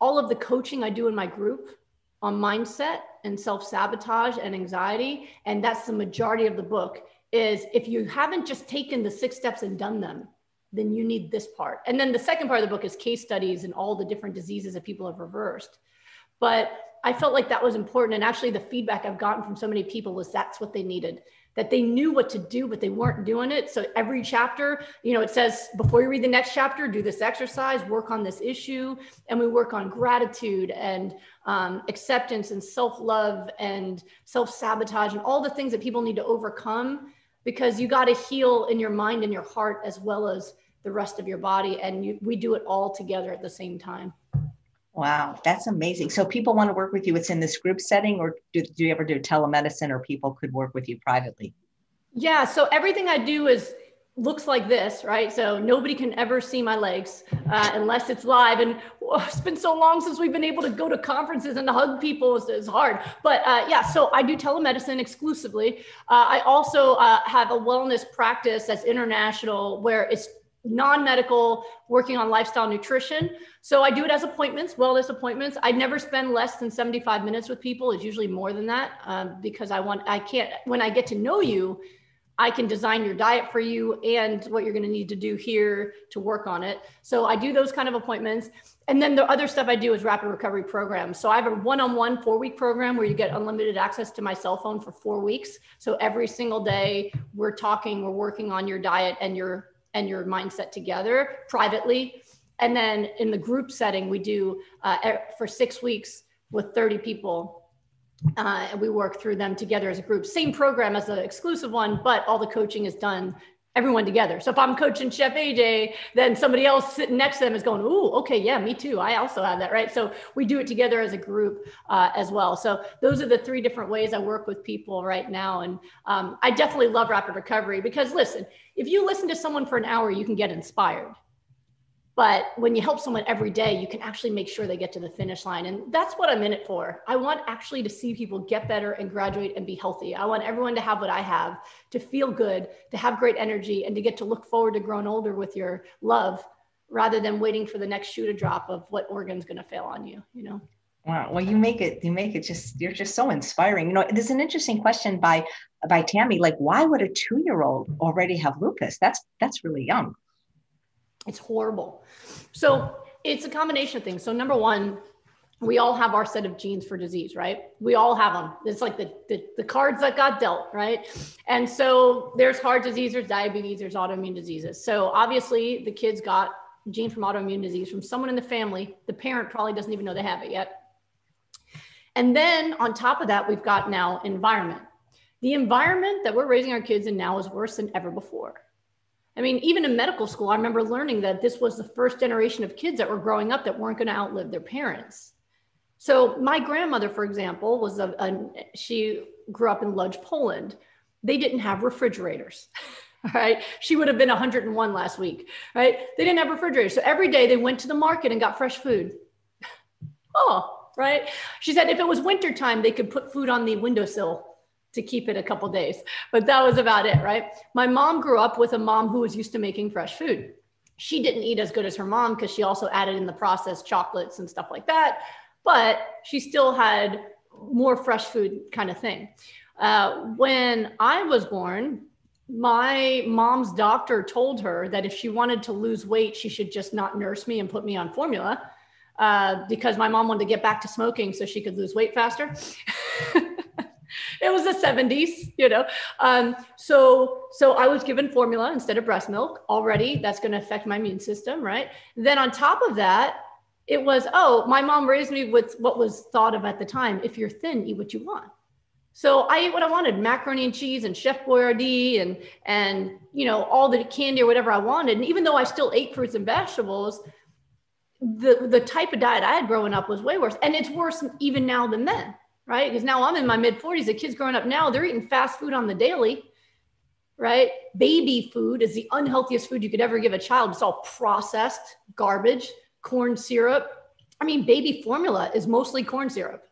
all of the coaching I do in my group on mindset and self-sabotage and anxiety and that's the majority of the book is if you haven't just taken the six steps and done them then you need this part. And then the second part of the book is case studies and all the different diseases that people have reversed. But i felt like that was important and actually the feedback i've gotten from so many people was that's what they needed that they knew what to do, but they weren't doing it. So every chapter, you know, it says before you read the next chapter, do this exercise, work on this issue. And we work on gratitude and um, acceptance and self love and self sabotage and all the things that people need to overcome because you got to heal in your mind and your heart as well as the rest of your body. And you, we do it all together at the same time. Wow, that's amazing. So people want to work with you. It's in this group setting, or do, do you ever do telemedicine, or people could work with you privately? Yeah. So everything I do is looks like this, right? So nobody can ever see my legs uh, unless it's live. And oh, it's been so long since we've been able to go to conferences and hug people. is, it's hard. But uh, yeah, so I do telemedicine exclusively. Uh, I also uh, have a wellness practice that's international where it's non-medical working on lifestyle nutrition. So i do it as appointments wellness appointments. I never spend less than 75 minutes with people. It's usually more than that um, because i want i can't when i get to know you i can design your diet for you and what you're going to need to do here to work on it. So i do those kind of appointments. And then the other stuff i do is rapid recovery programs. So i have a one-on-one four week program where you get unlimited access to my cell phone for four weeks. So every single day we're talking we're working on your diet and your and your mindset together privately. And then in the group setting, we do uh, for six weeks with 30 people. Uh, and we work through them together as a group. Same program as the exclusive one, but all the coaching is done everyone together. So if I'm coaching Chef AJ, then somebody else sitting next to them is going, "Ooh, okay, yeah, me too. I also have that, right?" So we do it together as a group uh, as well. So those are the three different ways I work with people right now, and um, I definitely love rapid recovery because listen, if you listen to someone for an hour, you can get inspired. But when you help someone every day, you can actually make sure they get to the finish line. And that's what I'm in it for. I want actually to see people get better and graduate and be healthy. I want everyone to have what I have, to feel good, to have great energy, and to get to look forward to growing older with your love rather than waiting for the next shoe to drop of what organ's going to fail on you, you know? Wow. Well, you make it, you make it just, you're just so inspiring. You know, there's an interesting question by, by Tammy, like, why would a two-year-old already have lupus? That's, that's really young. It's horrible. So it's a combination of things. So number one, we all have our set of genes for disease, right? We all have them. It's like the, the, the, cards that got dealt, right? And so there's heart disease, there's diabetes, there's autoimmune diseases. So obviously the kids got gene from autoimmune disease from someone in the family. The parent probably doesn't even know they have it yet. And then on top of that, we've got now environment. The environment that we're raising our kids in now is worse than ever before. I mean, even in medical school, I remember learning that this was the first generation of kids that were growing up that weren't going to outlive their parents. So my grandmother, for example, was a, a she grew up in Lodz, Poland. They didn't have refrigerators. <laughs> right? She would have been 101 last week, right? They didn't have refrigerators. So every day they went to the market and got fresh food. <laughs> oh, right? She said if it was wintertime, they could put food on the windowsill to keep it a couple days. But that was about it, right? My mom grew up with a mom who was used to making fresh food. She didn't eat as good as her mom because she also added in the process chocolates and stuff like that. But she still had more fresh food kind of thing. Uh, when I was born, my mom's doctor told her that if she wanted to lose weight, she should just not nurse me and put me on formula uh, because my mom wanted to get back to smoking so she could lose weight faster. <laughs> it was the 70s, you know. Um, so so I was given formula instead of breast milk already. That's going to affect my immune system, right? Then on top of that, it was oh, my mom raised me with what was thought of at the time: if you're thin, eat what you want. So I ate what I wanted, macaroni and cheese and Chef Boyardee and and you know all the candy or whatever I wanted. And even though I still ate fruits and vegetables, the the type of diet I had growing up was way worse. And it's worse even now than then, right? Because now I'm in my mid 40s. The kids growing up now, they're eating fast food on the daily, right? Baby food is the unhealthiest food you could ever give a child. It's all processed garbage, corn syrup. I mean, baby formula is mostly corn syrup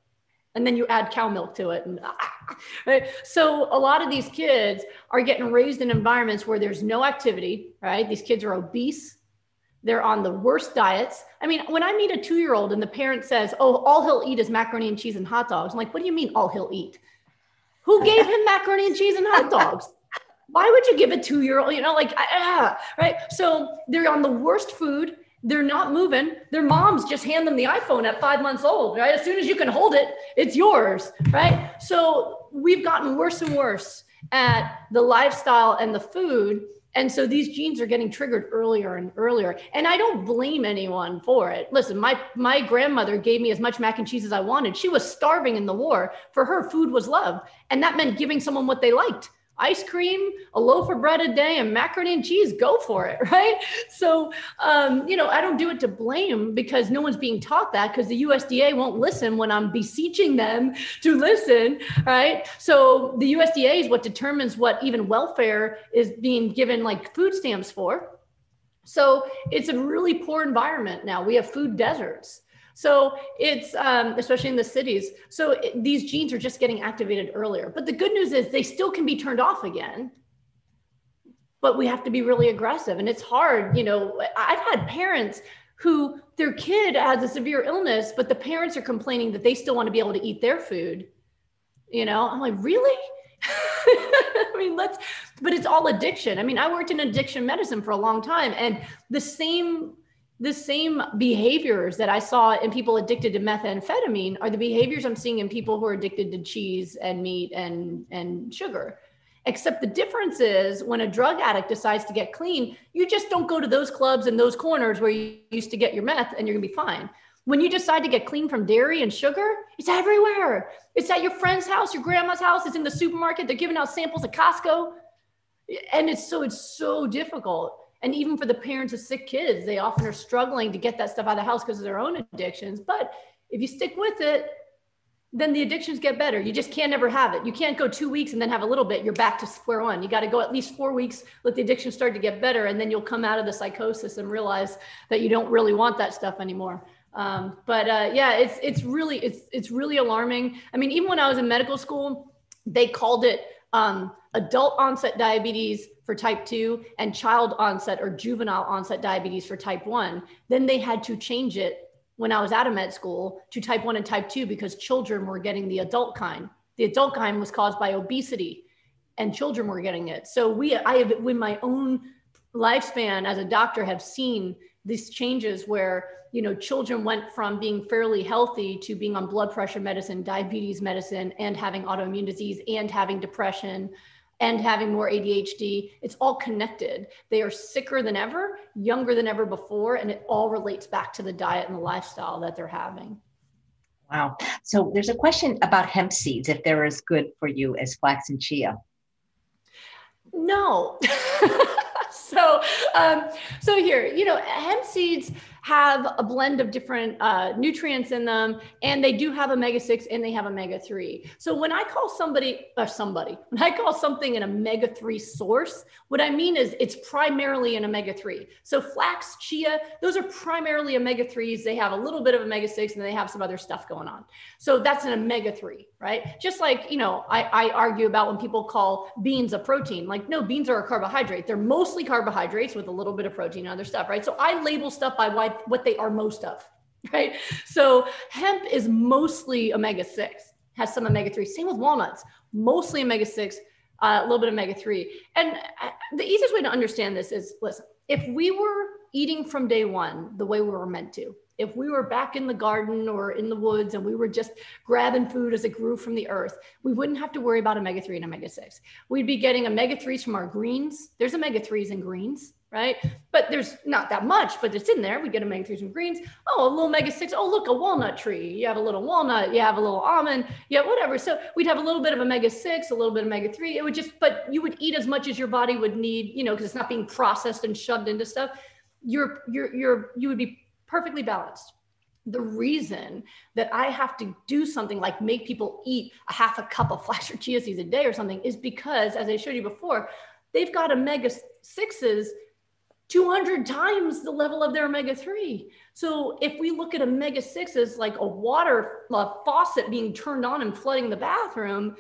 and then you add cow milk to it and <laughs> right so a lot of these kids are getting raised in environments where there's no activity right these kids are obese they're on the worst diets i mean when i meet a two year old and the parent says oh all he'll eat is macaroni and cheese and hot dogs i'm like what do you mean all he'll eat who gave him macaroni and cheese and hot dogs why would you give a two year old you know like ah, right so they're on the worst food they're not moving. Their moms just hand them the iPhone at five months old, right? As soon as you can hold it, it's yours, right? So we've gotten worse and worse at the lifestyle and the food. And so these genes are getting triggered earlier and earlier. And I don't blame anyone for it. Listen, my my grandmother gave me as much mac and cheese as I wanted. She was starving in the war. For her, food was love. And that meant giving someone what they liked ice cream, a loaf of bread a day, and macaroni and cheese, go for it, <laughs> right? So, um, you know, I don't do it to blame because no one's being taught that because the USDA won't listen when I'm beseeching them <laughs> to listen, right? So the USDA is what determines what even welfare is being given like food stamps for. So it's a really poor environment now. We have food deserts. So it's um, especially in the cities. So it, these genes are just getting activated earlier. But the good news is they still can be turned off again. But we have to be really aggressive, and it's hard. You know, I've had parents who their kid has a severe illness, but the parents are complaining that they still want to be able to eat their food. You know, I'm like, really? <laughs> I mean, let's, but it's all addiction. I mean, I worked in addiction medicine for a long time, and the same the same behaviors that I saw in people addicted to methamphetamine are the behaviors I'm seeing in people who are addicted to cheese and meat and, and sugar. Except the difference is when a drug addict decides to get clean, you just don't go to those clubs and those corners where you used to get your meth and you're gonna be fine. When you decide to get clean from dairy and sugar, it's everywhere. It's at your friend's house, your grandma's house, it's in the supermarket, they're giving out samples at Costco. And it's so it's so difficult and even for the parents of sick kids, they often are struggling to get that stuff out of the house because of their own addictions. But if you stick with it, then the addictions get better. You just can't never have it. You can't go two weeks and then have a little bit. You're back to square one. You got to go at least four weeks, let the addiction start to get better, and then you'll come out of the psychosis and realize that you don't really want that stuff anymore. Um, but uh, yeah, it's it's really it's it's really alarming. I mean, even when I was in medical school, they called it um, adult onset diabetes for type 2 and child onset or juvenile onset diabetes for type 1 then they had to change it when i was out of med school to type 1 and type 2 because children were getting the adult kind. The adult kind was caused by obesity and children were getting it. So we i have with my own lifespan as a doctor have seen these changes where you know children went from being fairly healthy to being on blood pressure medicine diabetes medicine and having autoimmune disease and having depression and having more ADHD. It's all connected. They are sicker than ever, younger than ever before, and it all relates back to the diet and the lifestyle that they're having. Wow. So there's a question about hemp seeds, if they're as good for you as flax and chia. No. <laughs> so, um, so here, you know, hemp seeds have a blend of different uh, nutrients in them, and they do have omega six and they have omega three. So when I call somebody or somebody, <laughs> when I call something an omega three source, what I mean is it's primarily an omega three. So flax, chia, those are primarily omega threes. They have a little bit of omega six, and they have some other stuff going on. So that's an omega three, right? Just like you know, I, I argue about when people call beans a protein. Like no, beans are a carbohydrate. They're mostly carbohydrates with a little bit of protein and other stuff, right? So I label stuff by why, what they are most of, <laughs> right? So hemp is mostly omega 6, has some omega 3. Same with walnuts, mostly omega 6, uh, a little bit of omega 3. And uh, the easiest way to understand this is listen, if we were eating from day one the way we were meant to, if we were back in the garden or in the woods and we were just grabbing food as it grew from the earth, we wouldn't have to worry about omega 3 and omega 6. We'd be getting omega 3s from our greens. There's omega 3s in greens, right? But there's not that much, but it's in there. We get omega 3s from greens. Oh, a little omega 6. Oh, look, a walnut tree. You have a little walnut, you have a little almond, yeah, whatever. So we'd have a little bit of omega 6, a little bit of omega 3. It would just, but you would eat as much as your body would need, you know, because it's not being processed and shoved into stuff. You're, you're, you're, you would be perfectly balanced. The reason that I have to do something like make people eat a half a cup of <laughs> flax or chia seeds a day or something is because, as I showed you before, they've got omega 6s 200 times the level of their omega 3. So if we look at omega 6s like a water a faucet being turned on and flooding the bathroom,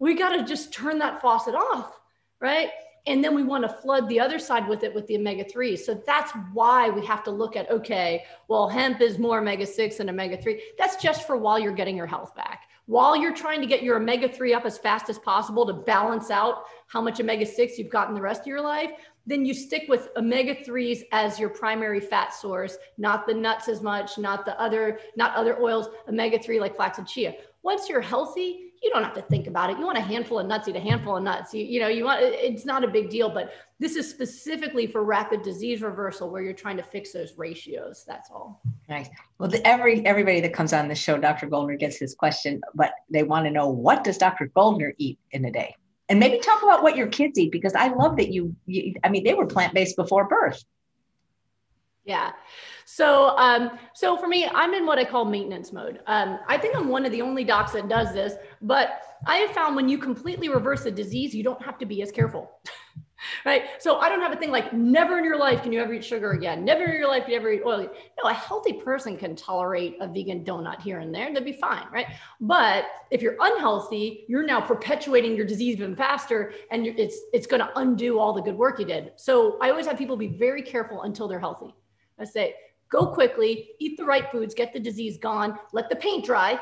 we got to just turn that faucet off, right? And then we want to flood the other side with it with the omega 3 so that's why we have to look at okay well hemp is more omega 6 and omega 3 that's just for while you're getting your health back. While you're trying to get your omega 3 up as fast as possible to balance out how much omega 6 you've gotten the rest of your life then you stick with omega 3s as your primary fat source not the nuts as much not the other not other oils omega 3 like flax and chia. Once you're healthy you don't have to think about it. You want a handful of nuts, eat a handful of nuts. You, you know, you want it's not a big deal, but this is specifically for rapid disease reversal where you're trying to fix those ratios. That's all. Nice. Well, the, every everybody that comes on the show, Dr. Goldner gets this question, but they want to know what does Dr. Goldner eat in a day? And maybe talk about what your kids eat because I love that you, you I mean, they were plant based before birth. Yeah. So, um, so for me, I'm in what I call maintenance mode. Um, I think I'm one of the only docs that does this, but I have found when you completely reverse a disease, you don't have to be as careful. <laughs> right? So I don't have a thing like never in your life can you ever eat sugar again. Never in your life can you ever eat oil. No, a healthy person can tolerate a vegan donut here and there. They'd be fine, right? But if you're unhealthy, you're now perpetuating your disease even faster, and it's it's going to undo all the good work you did. So I always have people be very careful until they're healthy. I say, go quickly, eat the right foods, get the disease gone, let the paint dry,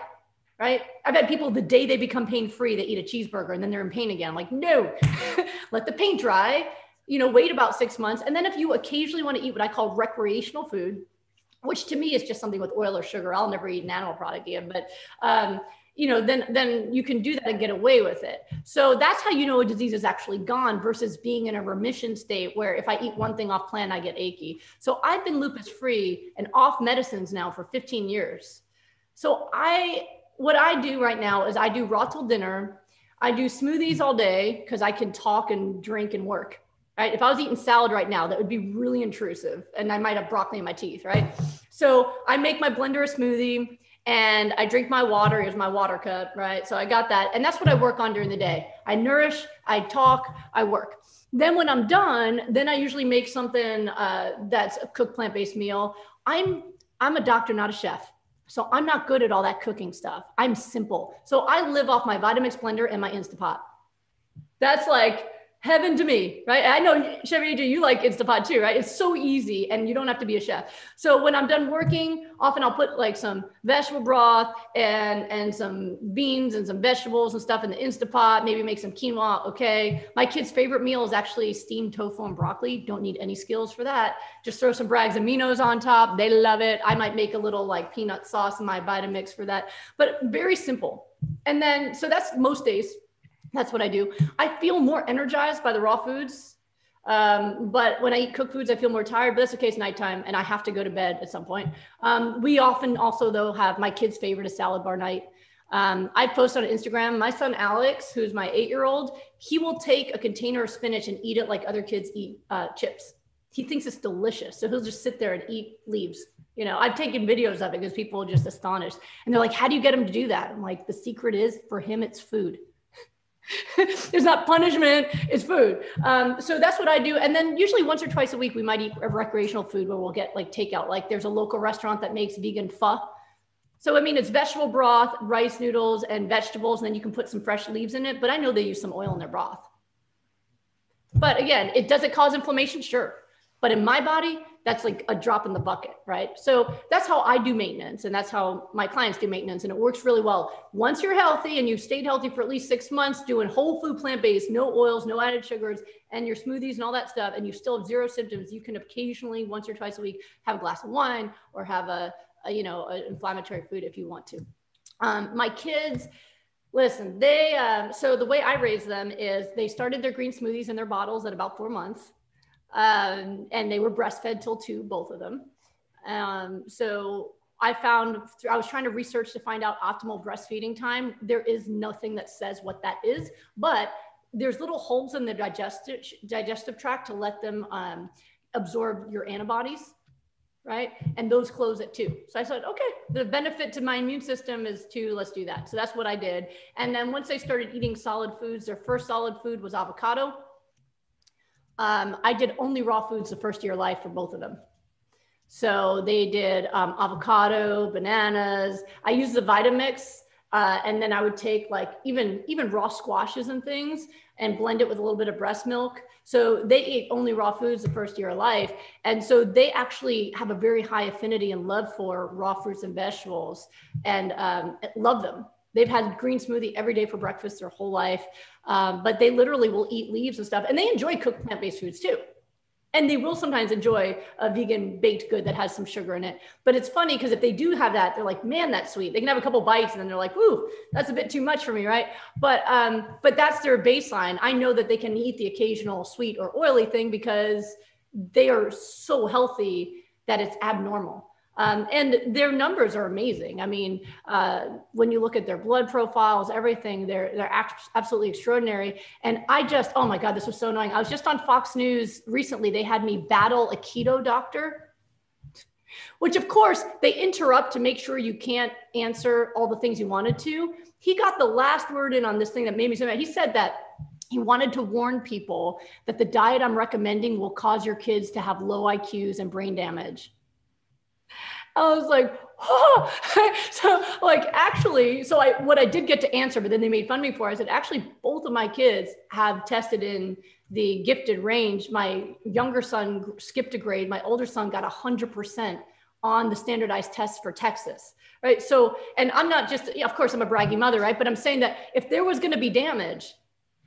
right? I've had people the day they become pain free, they eat a cheeseburger and then they're in pain again. I'm like, no, <laughs> let the paint dry, you know, wait about six months. And then if you occasionally want to eat what I call recreational food, which to me is just something with oil or sugar, I'll never eat an animal product again, but um, you know, then then you can do that and get away with it. So that's how you know a disease is actually gone versus being in a remission state where if I eat one thing off plan, I get achy. So I've been lupus free and off medicines now for 15 years. So I what I do right now is I do raw till dinner. I do smoothies all day because I can talk and drink and work. Right? If I was eating salad right now, that would be really intrusive and I might have broccoli in my teeth, right? So I make my blender a smoothie and I drink my water. Here's my water cup, right? So I got that. And that's what I work on during the day. I nourish, I talk, I work. Then when I'm done, then I usually make something uh, that's a cooked plant-based meal. I'm I'm a doctor, not a chef. So I'm not good at all that cooking stuff. I'm simple. So I live off my Vitamix blender and my Instapot. That's like heaven to me, right? I know Chef AJ, you like Instapot too, right? It's so easy and you don't have to be a chef. So when I'm done working, often I'll put like some vegetable broth and and some beans and some vegetables and stuff in the Instapot, maybe make some quinoa. Okay. My kid's favorite meal is actually steamed tofu and broccoli. Don't need any skills for that. Just throw some Bragg's aminos on top. They love it. I might make a little like peanut sauce in my Vitamix for that, but very simple. And then, so that's most days that's what I do. I feel more energized by the raw foods. Um, but when I eat cooked foods, I feel more tired, but that's okay. It's nighttime and I have to go to bed at some point. Um, we often also though have my kid's favorite is salad bar night. Um, I post on Instagram, my son, Alex, who's my eight-year-old, he will take a container of spinach and eat it like other kids eat uh, chips. he thinks it's delicious. So he'll just sit there and eat leaves. You know, I've taken videos of it because people are just astonished. And they're like, how do you get him to do that? I'm like, the secret is for him, it's food. <laughs> There's not punishment, it's food. Um, so that's what I do. And then usually once or twice a week, we might eat recreational food where we'll get like takeout. Like there's a local restaurant that makes vegan pho. So, I mean, it's vegetable broth, rice noodles, and vegetables, and then you can put some fresh leaves in it. But I know they use some oil in their broth. But again, it does it cause inflammation? Sure. But in my body, that's like a drop in the bucket, right? So that's how I do maintenance, and that's how my clients do maintenance, and it works really well. Once you're healthy and you've stayed healthy for at least six months, doing whole food, plant based, no oils, no added sugars, and your smoothies and all that stuff, and you still have zero symptoms, you can occasionally, once or twice a week, have a glass of wine or have a, a you know, an inflammatory food if you want to. Um, my kids, listen, they um, so the way I raise them is they started their green smoothies in their bottles at about four months um, and they were breastfed till two, both of them. Um, so I found I was trying to research to find out optimal breastfeeding time. There is nothing that says what that is, but there's little holes in the digestive digestive tract to let them um, absorb your antibodies, right? And those close at two. So I said, okay, the benefit to my immune system is to let's do that. So that's what I did. And then once they started eating solid foods, their first solid food was avocado um, I did only raw foods the first year of life for both of them. So they did um, avocado, bananas. I used the Vitamix, uh, and then I would take like even even raw squashes and things and blend it with a little bit of breast milk. So they ate only raw foods the first year of life, and so they actually have a very high affinity and love for raw fruits and vegetables, and um, love them. They've had green smoothie every day for breakfast their whole life, um, but they literally will eat leaves and stuff, and they enjoy cooked plant-based foods too. And they will sometimes enjoy a vegan baked good that has some sugar in it. But it's funny because if they do have that, they're like, "Man, that's sweet." They can have a couple bites and then they're like, "Ooh, that's a bit too much for me, right?" But um, but that's their baseline. I know that they can eat the occasional sweet or oily thing because they are so healthy that it's abnormal. Um, and their numbers are amazing. I mean, uh, when you look at their blood profiles, everything, they're they're absolutely extraordinary. And I just, oh my God, this was so annoying. I was just on Fox News recently. They had me battle a keto doctor, which of course they interrupt to make sure you can't answer all the things you wanted to. He got the last word in on this thing that made me so mad. He said that he wanted to warn people that the diet I'm recommending will cause your kids to have low IQs and brain damage. I was like, oh. <laughs> so like actually, so I what I did get to answer, but then they made fun of me for. I said actually, both of my kids have tested in the gifted range. My younger son skipped a grade. My older son got hundred percent on the standardized tests for Texas. Right. So, and I'm not just, of course, I'm a braggy mother, right? But I'm saying that if there was going to be damage,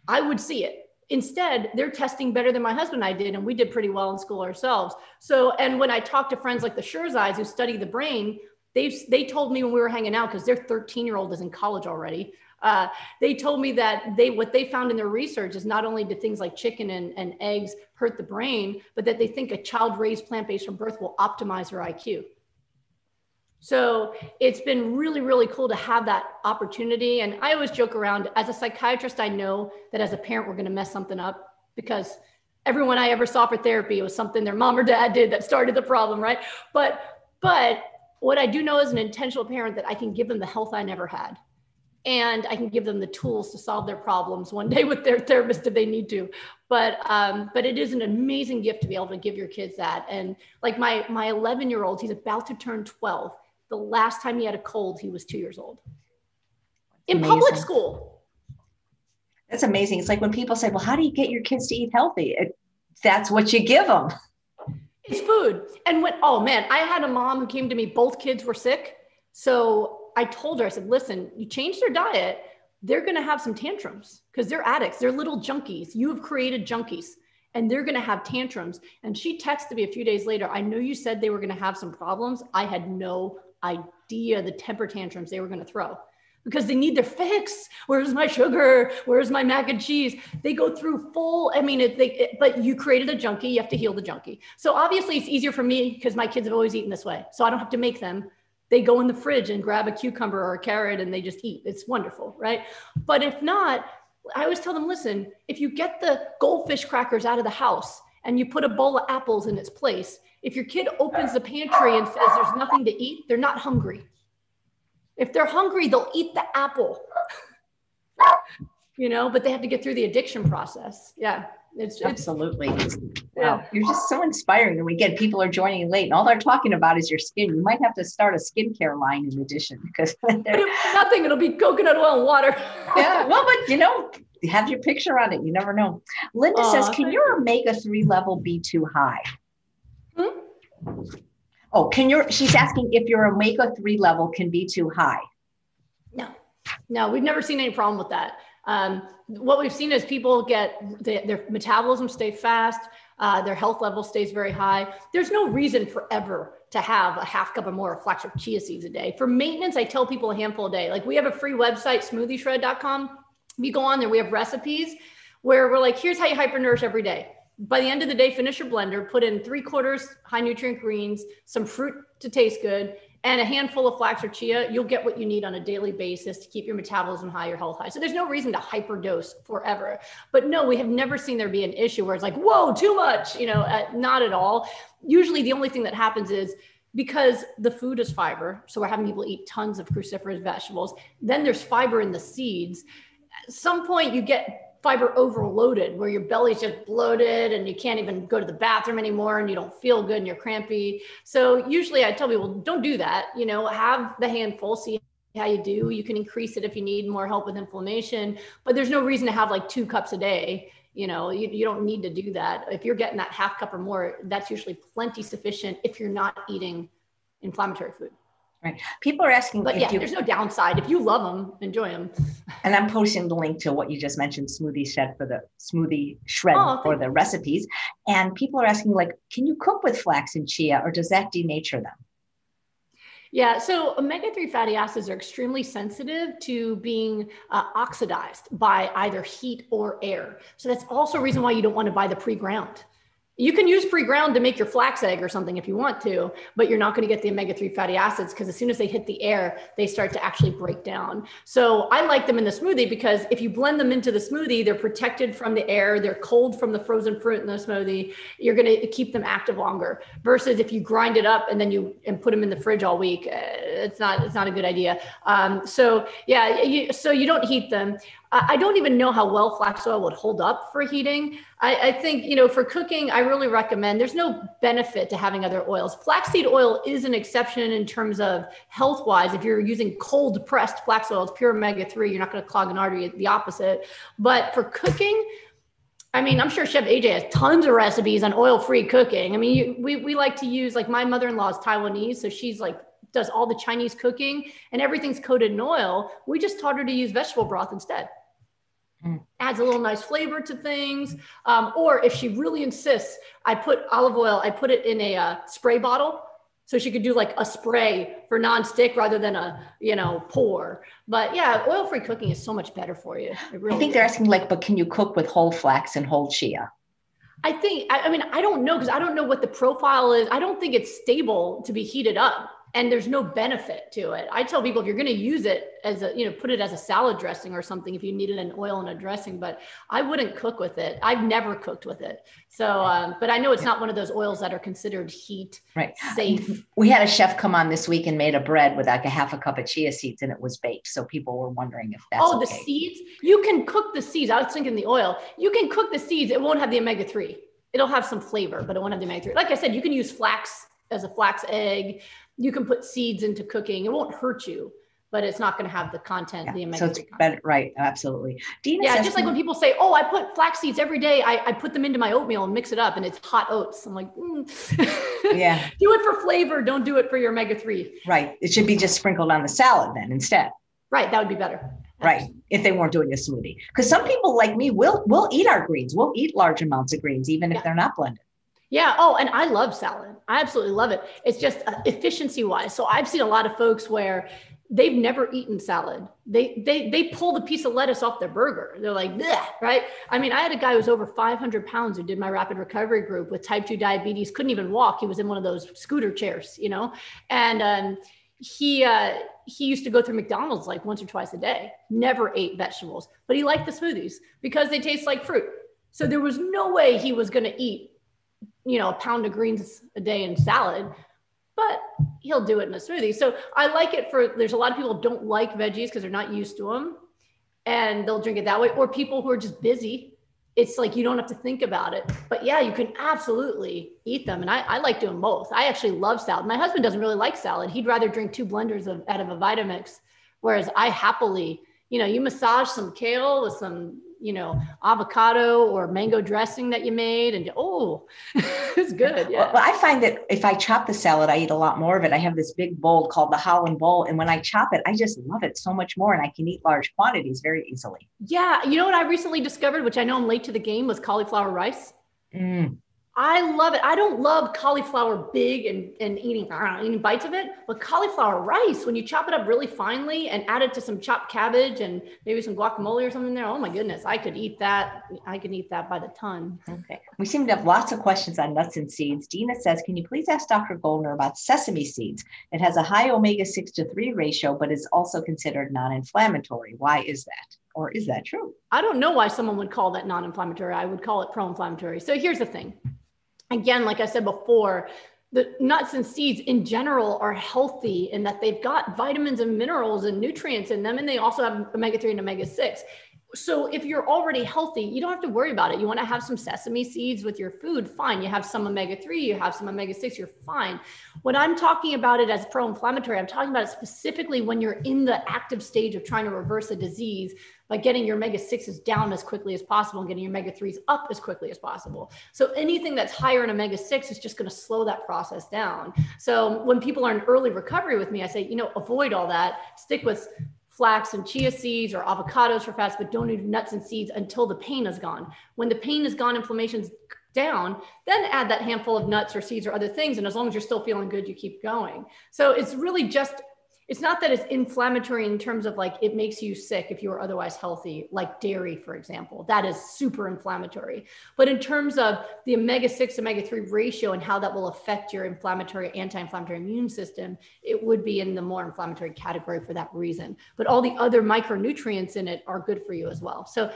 I would see it Instead, they're testing better than my husband and I did, and we did pretty well in school ourselves. So, and when I talk to friends like the Sherzais who study the brain, they they told me when we were hanging out because their 13 year old is in college already. Uh, they told me that they what they found in their research is not only do things like chicken and, and eggs hurt the brain, but that they think a child raised plant based from birth will optimize her IQ. So it's been really, really cool to have that opportunity. And I always joke around as a psychiatrist, I know that as a parent, we're going to mess something up because everyone I ever saw for therapy was something their mom or dad did that started the problem, right? But, but what I do know as an intentional parent that I can give them the health I never had. And I can give them the tools to solve their problems one day with their therapist if they need to. But um, but it is an amazing gift to be able to give your kids that. And like my my 11 year old, he's about to turn 12 the last time he had a cold, he was two years old in amazing. public school. That's amazing. It's like when people say, well, how do you get your kids to eat healthy? It, that's what you give them. It's food. And when, oh man, I had a mom who came to me, both kids were sick. So I told her, I said, listen, you change their diet, they're going to have some tantrums because they're addicts. They're little junkies. You have created junkies and they're going to have tantrums. And she texted me a few days later, I know you said they were going to have some problems. I had no idea the temper tantrums they were going to throw because they need their fix. Where's my sugar? Where's my mac and cheese? They go through full. I mean, it, they, it, but you created a junkie. You have to heal the junkie. So obviously, it's easier for me because my kids have always eaten this way. So I don't have to make them. They go in the fridge and grab a cucumber or a carrot and they just eat. It's wonderful, right? But if not, I always tell them, listen, if you get the goldfish crackers out of the house and you put a bowl of apples in its place, if your kid opens the pantry and says there's nothing to eat, they're not hungry. If they're hungry, they'll eat the apple. <laughs> you know, but they have to get through the addiction process. Yeah. It's, absolutely. It's, wow. Yeah. You're just so inspiring. And we get people are joining late and all they're talking about is your skin. You might have to start a skincare line in addition because <laughs> nothing. It'll be coconut oil and water. <laughs> yeah. Well, but you know, have your picture on it. You never know. Linda Aww, says, can your omega 3 level be too high? Oh, can your, she's asking if your omega 3 level can be too high. No, no, we've never seen any problem with that. Um, what we've seen is people get the, their metabolism stay fast, uh, their health level stays very high. There's no reason forever to have a half cup or more of flax or chia seeds a day. For maintenance, I tell people a handful a day. Like we have a free website, smoothieshred.com. If you go on there, we have recipes where we're like, here's how you hypernourish every day. By the end of the day, finish your blender, put in three quarters high nutrient greens, some fruit to taste good, and a handful of flax or chia, you'll get what you need on a daily basis to keep your metabolism high, your health high. So there's no reason to hyperdose forever. But no, we have never seen there be an issue where it's like, whoa, too much, you know, uh, not at all. Usually the only thing that happens is because the food is fiber. So we're having people eat tons of cruciferous vegetables. Then there's fiber in the seeds. At some point you get fiber overloaded where your belly's just bloated and you can't even go to the bathroom anymore and you don't feel good and you're crampy. So usually I tell people don't do that, you know, have the handful, see how you do. You can increase it if you need more help with inflammation, but there's no reason to have like two cups a day. You know, you, you don't need to do that. If you're getting that half cup or more, that's usually plenty sufficient if you're not eating inflammatory food. Right. People are asking, but yeah, you, there's no downside. If you love them, enjoy them. <laughs> And I'm posting the link to what you just mentioned, smoothie shed for the smoothie shred oh, for the recipes. And people are asking, like, can you cook with flax and chia, or does that denature them? Yeah, so omega 3 fatty acids are extremely sensitive to being uh, oxidized by either heat or air. So that's also a reason why you don't want to buy the pre ground. You can use pre-ground to make your flax egg or something if you want to, but you're not going to get the omega-3 fatty acids because as soon as they hit the air, they start to actually break down. So I like them in the smoothie because if you blend them into the smoothie, they're protected from the air, they're cold from the frozen fruit in the smoothie. You're going to keep them active longer. Versus if you grind it up and then you and put them in the fridge all week, uh, it's not it's not a good idea. Um, so yeah, you, so you don't heat them. I don't even know how well flax oil would hold up for heating. I, I, think, you know, for cooking, I really recommend there's no benefit to having other oils. Flaxseed oil is an exception in terms of health wise. If you're using cold pressed flax oil, it's pure omega 3, you're not going to clog an artery, the opposite. But for cooking, I mean, I'm sure Chef AJ has tons of recipes on oil free cooking. I mean, you, we, we like to use, like, my mother in law is Taiwanese. So she's like does all the Chinese cooking and everything's coated in oil. We just taught her to use vegetable broth instead. Mm. Adds a little nice flavor to things. Um, or if she really insists, I put olive oil, I put it in a uh, spray bottle. So she could do like a spray for nonstick rather than a, you know, pour. But yeah, oil-free cooking is so much better for you. Really I think is. they're asking like, but can you cook with whole flax and whole chia? I think, I, I mean, I don't know because I don't know what the profile is. I don't think it's stable to be heated up and there's no benefit to it. I tell people if you're going to use it as a, you know, put it as a salad dressing or something if you needed an oil and a dressing, but I wouldn't cook with it. I've never cooked with it. So, um, but I know it's not one of those oils that are considered heat right. safe. We had a chef come on this week and made a bread with like a half a cup of chia seeds and it was baked. So people were wondering if that's Oh, okay. the seeds? You can cook the seeds. I was thinking the oil. You can cook the seeds. It won't have the omega 3. It'll have some flavor, but it won't have the omega 3. Like I said, you can use flax as a flax egg you can put seeds into cooking. It won't hurt you, but it's not going to have the content. Yeah, the so it's better, right? Absolutely. Dina yeah, just like when people say, "Oh, I put flax seeds every day. I, I put them into my oatmeal and mix it up, and it's hot oats." I'm like, mm. yeah, <laughs> do it for flavor. Don't do it for your omega three. Right. It should be just sprinkled on the salad then instead. Right. That would be better. Right. If they weren't doing a smoothie, because some people like me will will eat our greens. We'll eat large amounts of greens even if they're not blended. Yeah. Oh, and I love salad. I absolutely love it. It's just uh, efficiency wise. So I've seen a lot of folks where they've never eaten salad. They they they pull the piece of lettuce off their burger. They're like, right? I mean, I had a guy who was over 500 pounds who did my rapid recovery group with type 2 diabetes, couldn't even walk. He was in one of those scooter chairs, you know, and um, he uh, he used to go through McDonald's like once or twice a day. Never ate vegetables, but he liked the smoothies because they taste like fruit. So there was no way he was going to eat you know, a pound of greens a day in salad, but he'll do it in a smoothie. So I like it for, there's a lot of people don't like veggies because they're not used to them and they'll drink it that way. Or people who are just busy. It's like you don't have to think about it. But yeah, you can absolutely eat them. And I, I like doing both. I actually love salad. My husband doesn't really like salad. He'd rather drink two blenders of, out of a Vitamix, whereas I happily, you know, you massage some kale with some you know, avocado or mango dressing that you made. And oh, <laughs> it's good. Yeah. Well, I find that if I chop the salad, I eat a lot more of it. I have this big bowl called the Holland Bowl. And when I chop it, I just love it so much more. And I can eat large quantities very easily. Yeah. You know what I recently discovered, which I know I'm late to the game, was cauliflower rice. Mm. I love it. I don't love cauliflower big and, and eating, know, eating bites of it, but cauliflower rice, when you chop it up really finely and add it to some chopped cabbage and maybe some guacamole or something there, oh my goodness, I could eat that. I could eat that by the ton. Okay. We seem to have lots of questions on nuts and seeds. Dina says, can you please ask Dr. Goldner about sesame seeds? It has a high omega 6 to 3 ratio, but is also considered non inflammatory. Why is that? Or is that true? I don't know why someone would call that non inflammatory. I would call it pro inflammatory. So here's the thing again, like I said before, the nuts and seeds in general are healthy in that they've got vitamins and minerals and nutrients in them, and they also have omega 3 and omega 6 so if you're already healthy, you don't have to worry about it. You want to have some sesame seeds with your food, fine. You have some omega 3, you have some omega 6, you're fine. When I'm talking about it as pro inflammatory, I'm talking about it specifically when you're in the active stage of trying to reverse a disease by getting your omega 6s down as quickly as possible and getting your omega 3s up as quickly as possible. So anything that's higher in omega 6 is just going to slow that process down. So when people are in early recovery with me, I say, you know, avoid all that, stick with flax and chia seeds or avocados for fats, but don't eat nuts and seeds until the pain is gone. When the pain is gone, inflammation's down, then add that handful of nuts or seeds or other things. And as long as you're still feeling good, you keep going. So it's really just it's not that it's inflammatory in terms of like it makes you sick if you are otherwise healthy, like dairy, for example. That is super inflammatory. But in terms of the omega 6 omega 3 ratio and how that will affect your inflammatory, anti inflammatory immune system, it would be in the more inflammatory category for that reason. But all the other micronutrients in it are good for you as well. So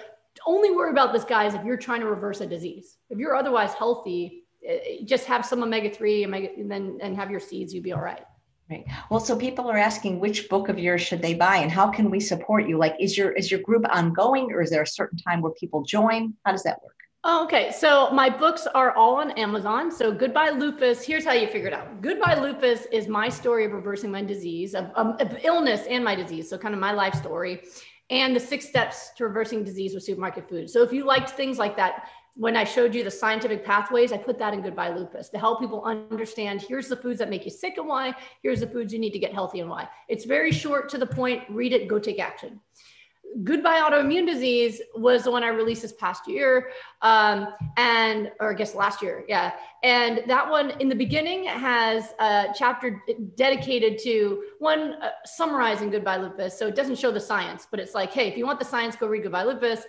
only worry about this, guys, if you're trying to reverse a disease. If you're otherwise healthy, eh, just have some omega 3 omega, and then and have your seeds, you'd be all right. Right. Well, so people are asking which book of yours should they buy and how can we support you? Like is your is your group ongoing or is there a certain time where people join? How does that work? Oh, okay. So my books are all on Amazon. So Goodbye Lupus, here's how you figure it out. Goodbye Lupus is my story of reversing my disease, of, of illness and my disease. So kind of my life story and the six steps to reversing disease with supermarket food. So if you liked things like that, when I showed you the scientific pathways, I put that in Goodbye Lupus to help people understand here's the foods that make you sick and why, here's the foods you need to get healthy and why. It's very short to the point, read it, go take action. Goodbye Autoimmune Disease was the one I released this past year, um, and or I guess last year, yeah. And that one in the beginning has a chapter dedicated to one uh, summarizing Goodbye Lupus. So it doesn't show the science, but it's like, hey, if you want the science, go read Goodbye Lupus.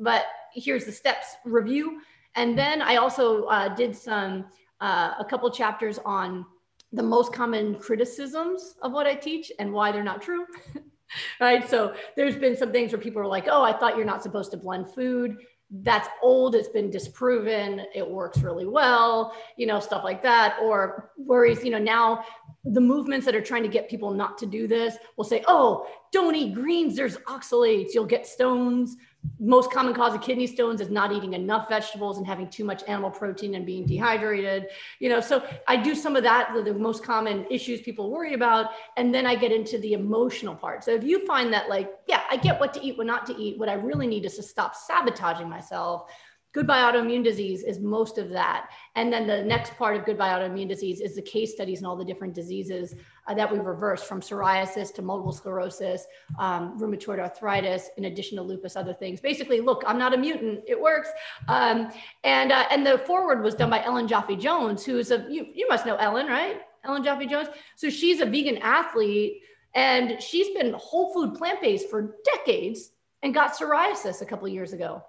But here's the steps review. And then I also uh, did some, uh, a couple chapters on the most common criticisms of what I teach and why they're not true. <laughs> right. So there's been some things where people are like, oh, I thought you're not supposed to blend food. That's old. It's been disproven. It works really well, you know, stuff like that. Or worries, you know, now the movements that are trying to get people not to do this will say, oh, don't eat greens. There's oxalates. You'll get stones most common cause of kidney stones is not eating enough vegetables and having too much animal protein and being dehydrated you know? So i do some of that the, most common issues people worry about and then i get into the emotional part. So if you find that like yeah i get what to eat what not to eat what i really need is to stop sabotaging myself Goodbye Autoimmune Disease is most of that. And then the next part of Goodbye Autoimmune Disease is the case studies and all the different diseases uh, that we've reversed from psoriasis to multiple sclerosis, um, rheumatoid arthritis, in addition to lupus, other things. Basically, look, I'm not a mutant. It works. Um, and, uh, and the forward was done by Ellen Jaffe Jones, who is a, you, you must know Ellen, right? Ellen Jaffe Jones. So she's a vegan athlete and she's been whole food plant based for decades and got psoriasis a couple years ago.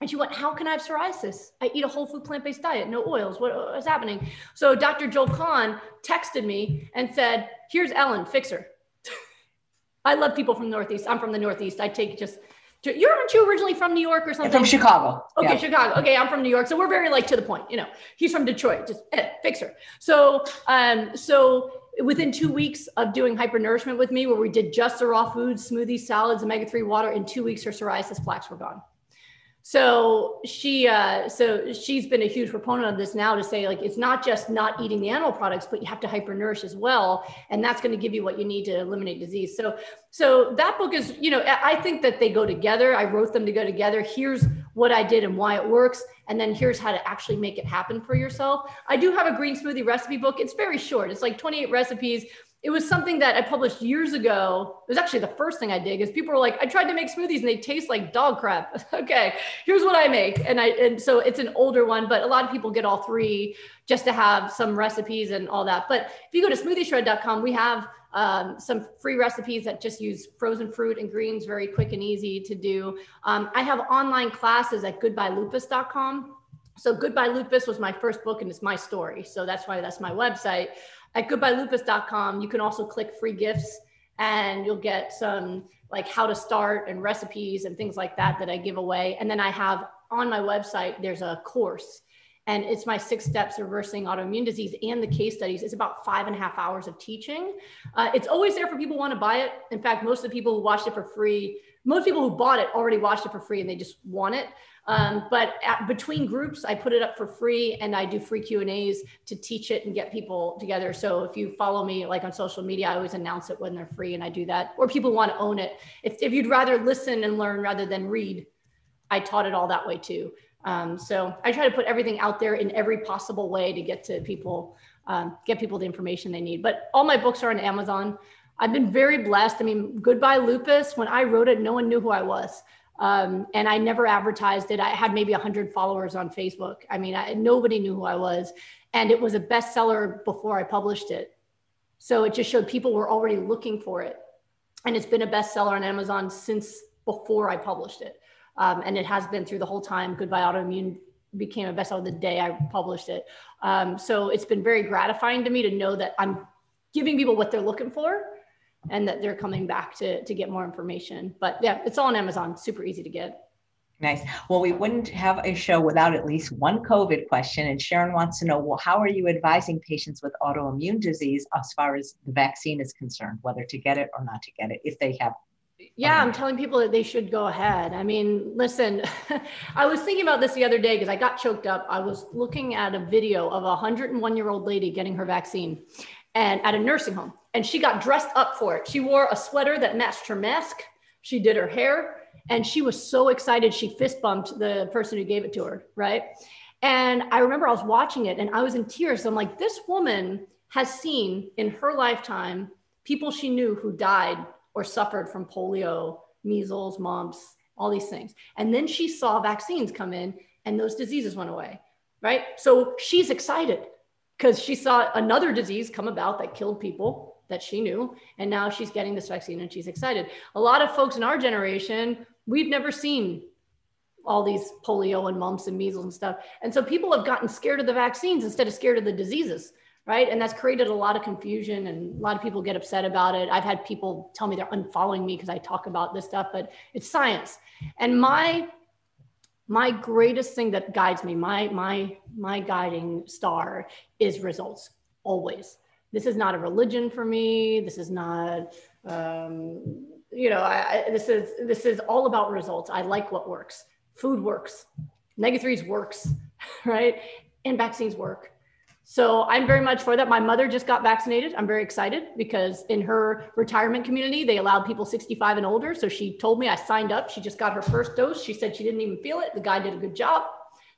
And she went, How can I have psoriasis? I eat a whole food plant based diet, no oils. What is happening? So Dr. Joel Kahn texted me and said, Here's Ellen, fix her. <laughs> I love people from the Northeast. I'm from the Northeast. I take just You're aren't you originally from New York or something? From Chicago. Okay, yeah. Chicago. Okay, I'm from New York, so we're very like to the point. You know, he's from Detroit. Just eh, fixer. So, um, so within two weeks of doing hypernourishment with me, where we did just the raw foods, smoothies, salads, omega three water, in two weeks her psoriasis plaques were gone so she uh, so she's been a huge proponent of this now to say like it's not just not eating the animal products but you have to hypernourish as well and that's going to give you what you need to eliminate disease. So so that book is you know i think that they go together. I wrote them to go together. Here's what i did and why it works and then here's how to actually make it happen for yourself. I do have a green smoothie recipe book. It's very short. It's like 28 recipes it was something that I published years ago. It was actually the first thing I did is people were like, I tried to make smoothies and they taste like dog crap. <laughs> okay, here's what I make. And I and so it's an older one, but a lot of people get all three just to have some recipes and all that. But if you go to smoothieshred.com, we have um, some free recipes that just use frozen fruit and greens, very quick and easy to do. Um, I have online classes at goodbyelupus.com. So Goodbye Lupus was my first book and it's my story. So that's why that's my website at goodbyelupus.com, you can also click free gifts and you'll get some like how to start and recipes and things like that that I give away. And then I have on my website, there's a course and it's my six steps reversing autoimmune disease and the case studies. It's about five and a half hours of teaching. Uh, it's always there for people who want to buy it. In fact, most of the people who watched it for free, most people who bought it already watched it for free and they just want it. Um, but at, between groups, I put it up for free and I do free Q and A's to teach it and get people together. So if you follow me like on social media, I always announce it when they're free and I do that. Or people want to own it. If, if you'd rather listen and learn rather than read, I taught it all that way too. Um, so I try to put everything out there in every possible way to get to people, um, get people the information they need. But all my books are on Amazon. I've been very blessed. I mean, Goodbye Lupus, when I wrote it, no one knew who I was. Um, and I never advertised it. I had maybe 100 followers on Facebook. I mean, I, nobody knew who I was. And it was a bestseller before I published it. So it just showed people were already looking for it. And it's been a bestseller on Amazon since before I published it. Um, and it has been through the whole time. Goodbye Autoimmune became a bestseller the day I published it. Um, so it's been very gratifying to me to know that I'm giving people what they're looking for and that they're coming back to to get more information. But yeah, it's all on Amazon. Super easy to get. Nice. Well, we wouldn't have a show without at least one COVID question. And Sharon wants to know, well, how are you advising patients with autoimmune disease as far as the vaccine is concerned, whether to get it or not to get it, if they have yeah, um, I'm telling people that they should go ahead. I mean, listen, <laughs> I was thinking about this the other day because I got choked up. I was looking at a video of a 101 year old lady getting her vaccine and at a nursing home and she got dressed up for it. She wore a sweater that matched her mask. She did her hair and she was so excited. She fist bumped the person who gave it to her. Right. And I remember I was watching it and I was in tears. I'm like, this woman has seen in her lifetime people she knew who died or suffered from polio, measles, mumps, all these things. And then she saw vaccines come in and those diseases went away. Right. So she's excited because she saw another disease come about that killed people that she knew. And now she's getting this vaccine and she's excited. A lot of folks in our generation, we've never seen all these polio and mumps and measles and stuff. And so people have gotten scared of the vaccines instead of scared of the diseases, right? And that's created a lot of confusion and a lot of people get upset about it. I've had people tell me they're unfollowing me because I talk about this stuff, but it's science. And my my greatest thing that guides me, my my my guiding star is results always this is not a religion for me. This is not, um, you know, I, I, this is this is all about results. I like what works. Food works, omega threes works, <laughs> right, and vaccines work. So I'm very much for that. My mother just got vaccinated. I'm very excited because in her retirement community, they allowed people 65 and older. So she told me I signed up. She just got her first dose. She said she didn't even feel it. The guy did a good job.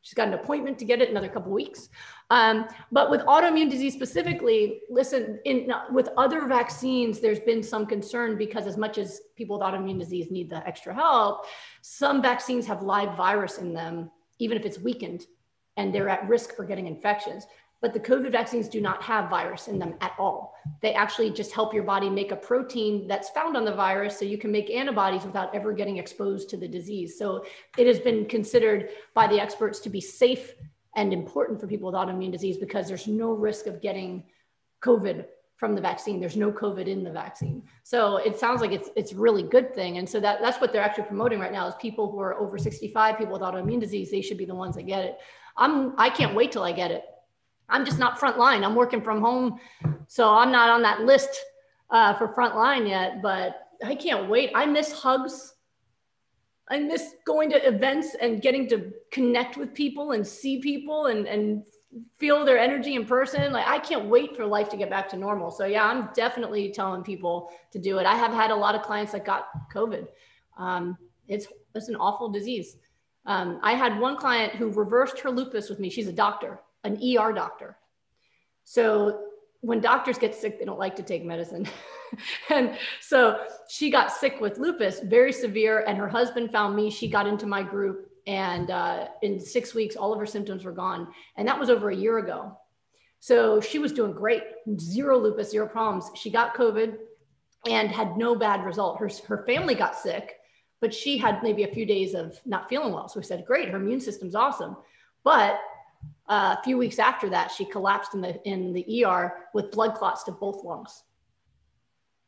She's got an appointment to get it another couple weeks. Um, but with autoimmune disease specifically, listen, in, with other vaccines, there's been some concern because as much as people with autoimmune disease need the extra help, some vaccines have live virus in them, even if it's weakened, and they're at risk for getting infections. But the COVID vaccines do not have virus in them at all. They actually just help your body make a protein that's found on the virus so you can make antibodies without ever getting exposed to the disease. So it has been considered by the experts to be safe and important for people with autoimmune disease because there's no risk of getting COVID from the vaccine. There's no COVID in the vaccine. So it sounds like it's it's really good thing. And so that that's what they're actually promoting right now is people who are over 65, people with autoimmune disease, they should be the ones that get it. I'm I can't wait till I get it. I'm just not frontline. I'm working from home, so I'm not on that list uh, for frontline yet. But I can't wait. I miss hugs. I miss going to events and getting to connect with people and see people and and feel their energy in person. Like I can't wait for life to get back to normal. So yeah, I'm definitely telling people to do it. I have had a lot of clients that got COVID. Um, it's it's an awful disease. Um, I had one client who reversed her lupus with me. She's a doctor, an ER doctor. So when doctors get sick, they don't like to take medicine. <laughs> and so she got sick with lupus, very severe. And her husband found me. She got into my group and uh, in six weeks, all of her symptoms were gone. And that was over a year ago. So she was doing great, zero lupus, zero problems. She got COVID and had no bad result. Her, her family got sick, but she had maybe a few days of not feeling well. So we said, great, her immune system's awesome. But uh, a few weeks after that, she collapsed in the, in the ER with blood clots to both lungs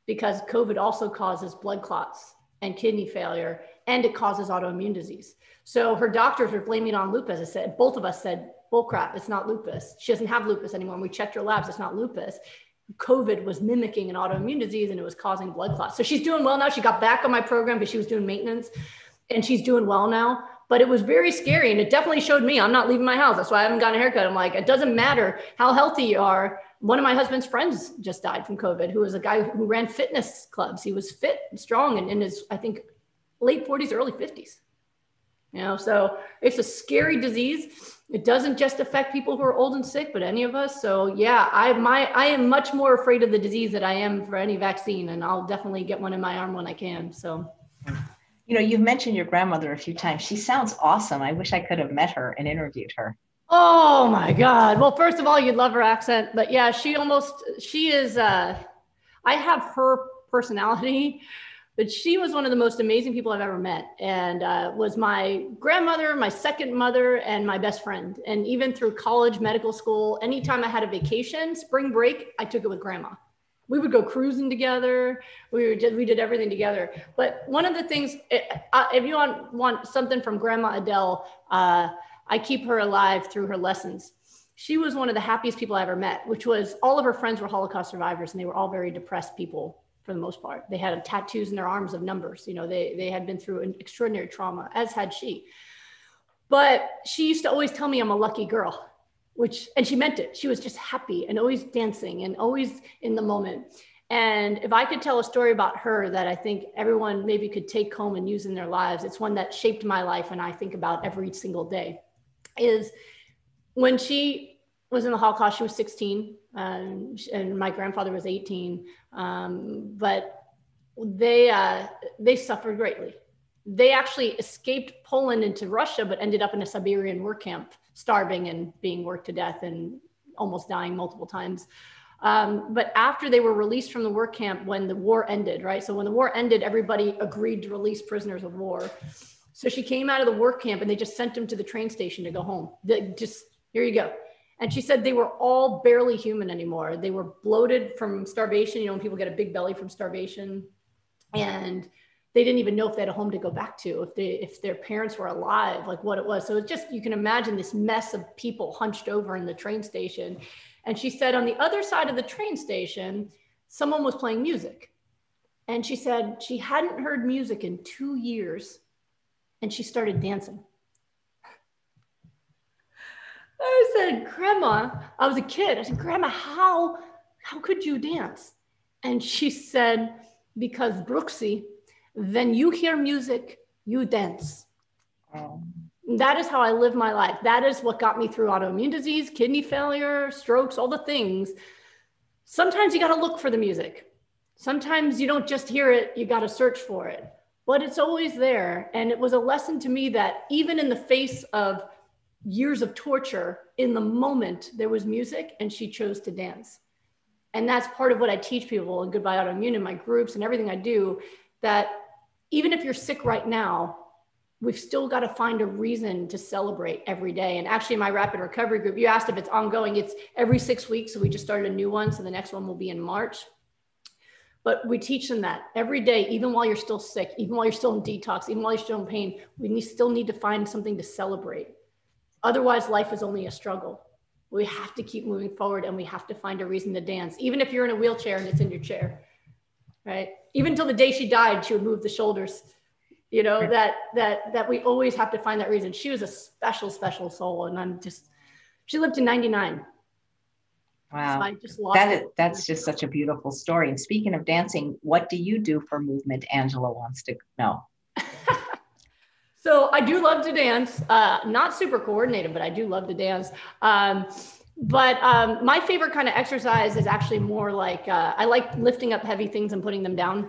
because COVID also causes blood clots and kidney failure, and it causes autoimmune disease. So her doctors were blaming it on lupus. I said, both of us said, bull crap, it's not lupus. She doesn't have lupus anymore. And we checked her labs, it's not lupus. COVID was mimicking an autoimmune disease and it was causing blood clots. So she's doing well now. She got back on my program because she was doing maintenance and she's doing well now. But it was very scary and it definitely showed me I'm not leaving my house. That's why I haven't gotten a haircut. I'm like, it doesn't matter how healthy you are. One of my husband's friends just died from COVID, who was a guy who ran fitness clubs. He was fit and strong and in his, I think, late 40s, early 50s. You know, so it's a scary disease. It doesn't just affect people who are old and sick, but any of us. So yeah, I my I am much more afraid of the disease than I am for any vaccine, and I'll definitely get one in my arm when I can. So you know, you've mentioned your grandmother a few times. She sounds awesome. I wish I could have met her and interviewed her. Oh my God. Well, first of all, you'd love her accent, but yeah, she almost, she is, uh, I have her personality but she was one of the most amazing people I've ever met and uh, was my grandmother, my second mother, and my best friend. And even through college, medical school, anytime I had a vacation, spring break, I took it with grandma. We would go cruising together. We just, we did everything together. But one of the things, if you want, want something from Grandma Adele, uh, I keep her alive through her lessons she was one of the happiest people I ever met, which was all of her friends were Holocaust survivors and they were all very depressed people for the most part. They had tattoos in their arms of numbers. You know, they, they had been through an extraordinary trauma, as had she. But she used to always tell me I'm a lucky girl, which, and she meant it. She was just happy and always dancing and always in the moment. And if I could tell a story about her that I think everyone maybe could take home and use in their lives, it's one that shaped my life and I think about every single day. Is when she was in the Holocaust, she was 16, um, and my grandfather was 18. Um, but they uh, they suffered greatly. They actually escaped Poland into Russia, but ended up in a Siberian work camp, starving and being worked to death and almost dying multiple times. Um, but after they were released from the work camp, when the war ended, right? So when the war ended, everybody agreed to release prisoners of war. So she came out of the work camp and they just sent them to the train station to go home. They just here you go. And she said they were all barely human anymore. They were bloated from starvation. You know, when people get a big belly from starvation, and they didn't even know if they had a home to go back to, if they if their parents were alive, like what it was. So it's just you can imagine this mess of people hunched over in the train station. And she said on the other side of the train station, someone was playing music. And she said she hadn't heard music in two years, and she started dancing. I said, Grandma, I was a kid. I said, Grandma, how, how could you dance? And she said, because Brooksy, when you hear music, you dance. That is how I live my life. That is what got me through autoimmune disease, kidney failure, strokes, all the things. Sometimes you got to look for the music. Sometimes you don't just hear it, you got to search for it. But it's always there. And it was a lesson to me that even in the face of years of torture in the moment there was music and she chose to dance and that's part of what i teach people in goodbye autoimmune in my groups and everything i do that even if you're sick right now we've still got to find a reason to celebrate every day. And actually, my rapid recovery group, you asked if it's ongoing, it's every six weeks. So we just started a new one. So the next one will be in March. But we teach them that every day, even while you're still sick, even while you're still in detox, even while you're still in pain, we still need to find something to celebrate. Otherwise, life is only a struggle. We have to keep moving forward and we have to find a reason to dance, even if you're in a wheelchair and it's in your chair, right? Even until the day she died, she would move the shoulders you know that that that we always have to find that reason. She was a special special soul and i'm just she lived to 99 wow. So just that is, that's just such a beautiful story. And speaking of dancing what do you do for movement? Angela wants to know. <laughs> So i do love to dance uh, not super coordinated but i do love to dance. Um, but um, my favorite kind of exercise is actually more like uh, i like lifting up heavy things and putting them down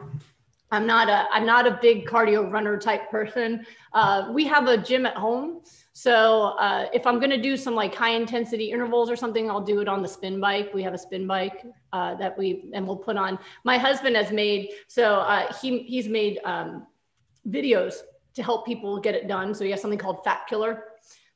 I'm not a I'm not a big cardio runner type person. Uh, we have a gym at home, so uh, if I'm gonna do some like high intensity intervals or something, I'll do it on the spin bike. We have a spin bike uh, that we and we'll put on. My husband has made so uh, he he's made um, videos to help people get it done. So he has something called Fat Killer.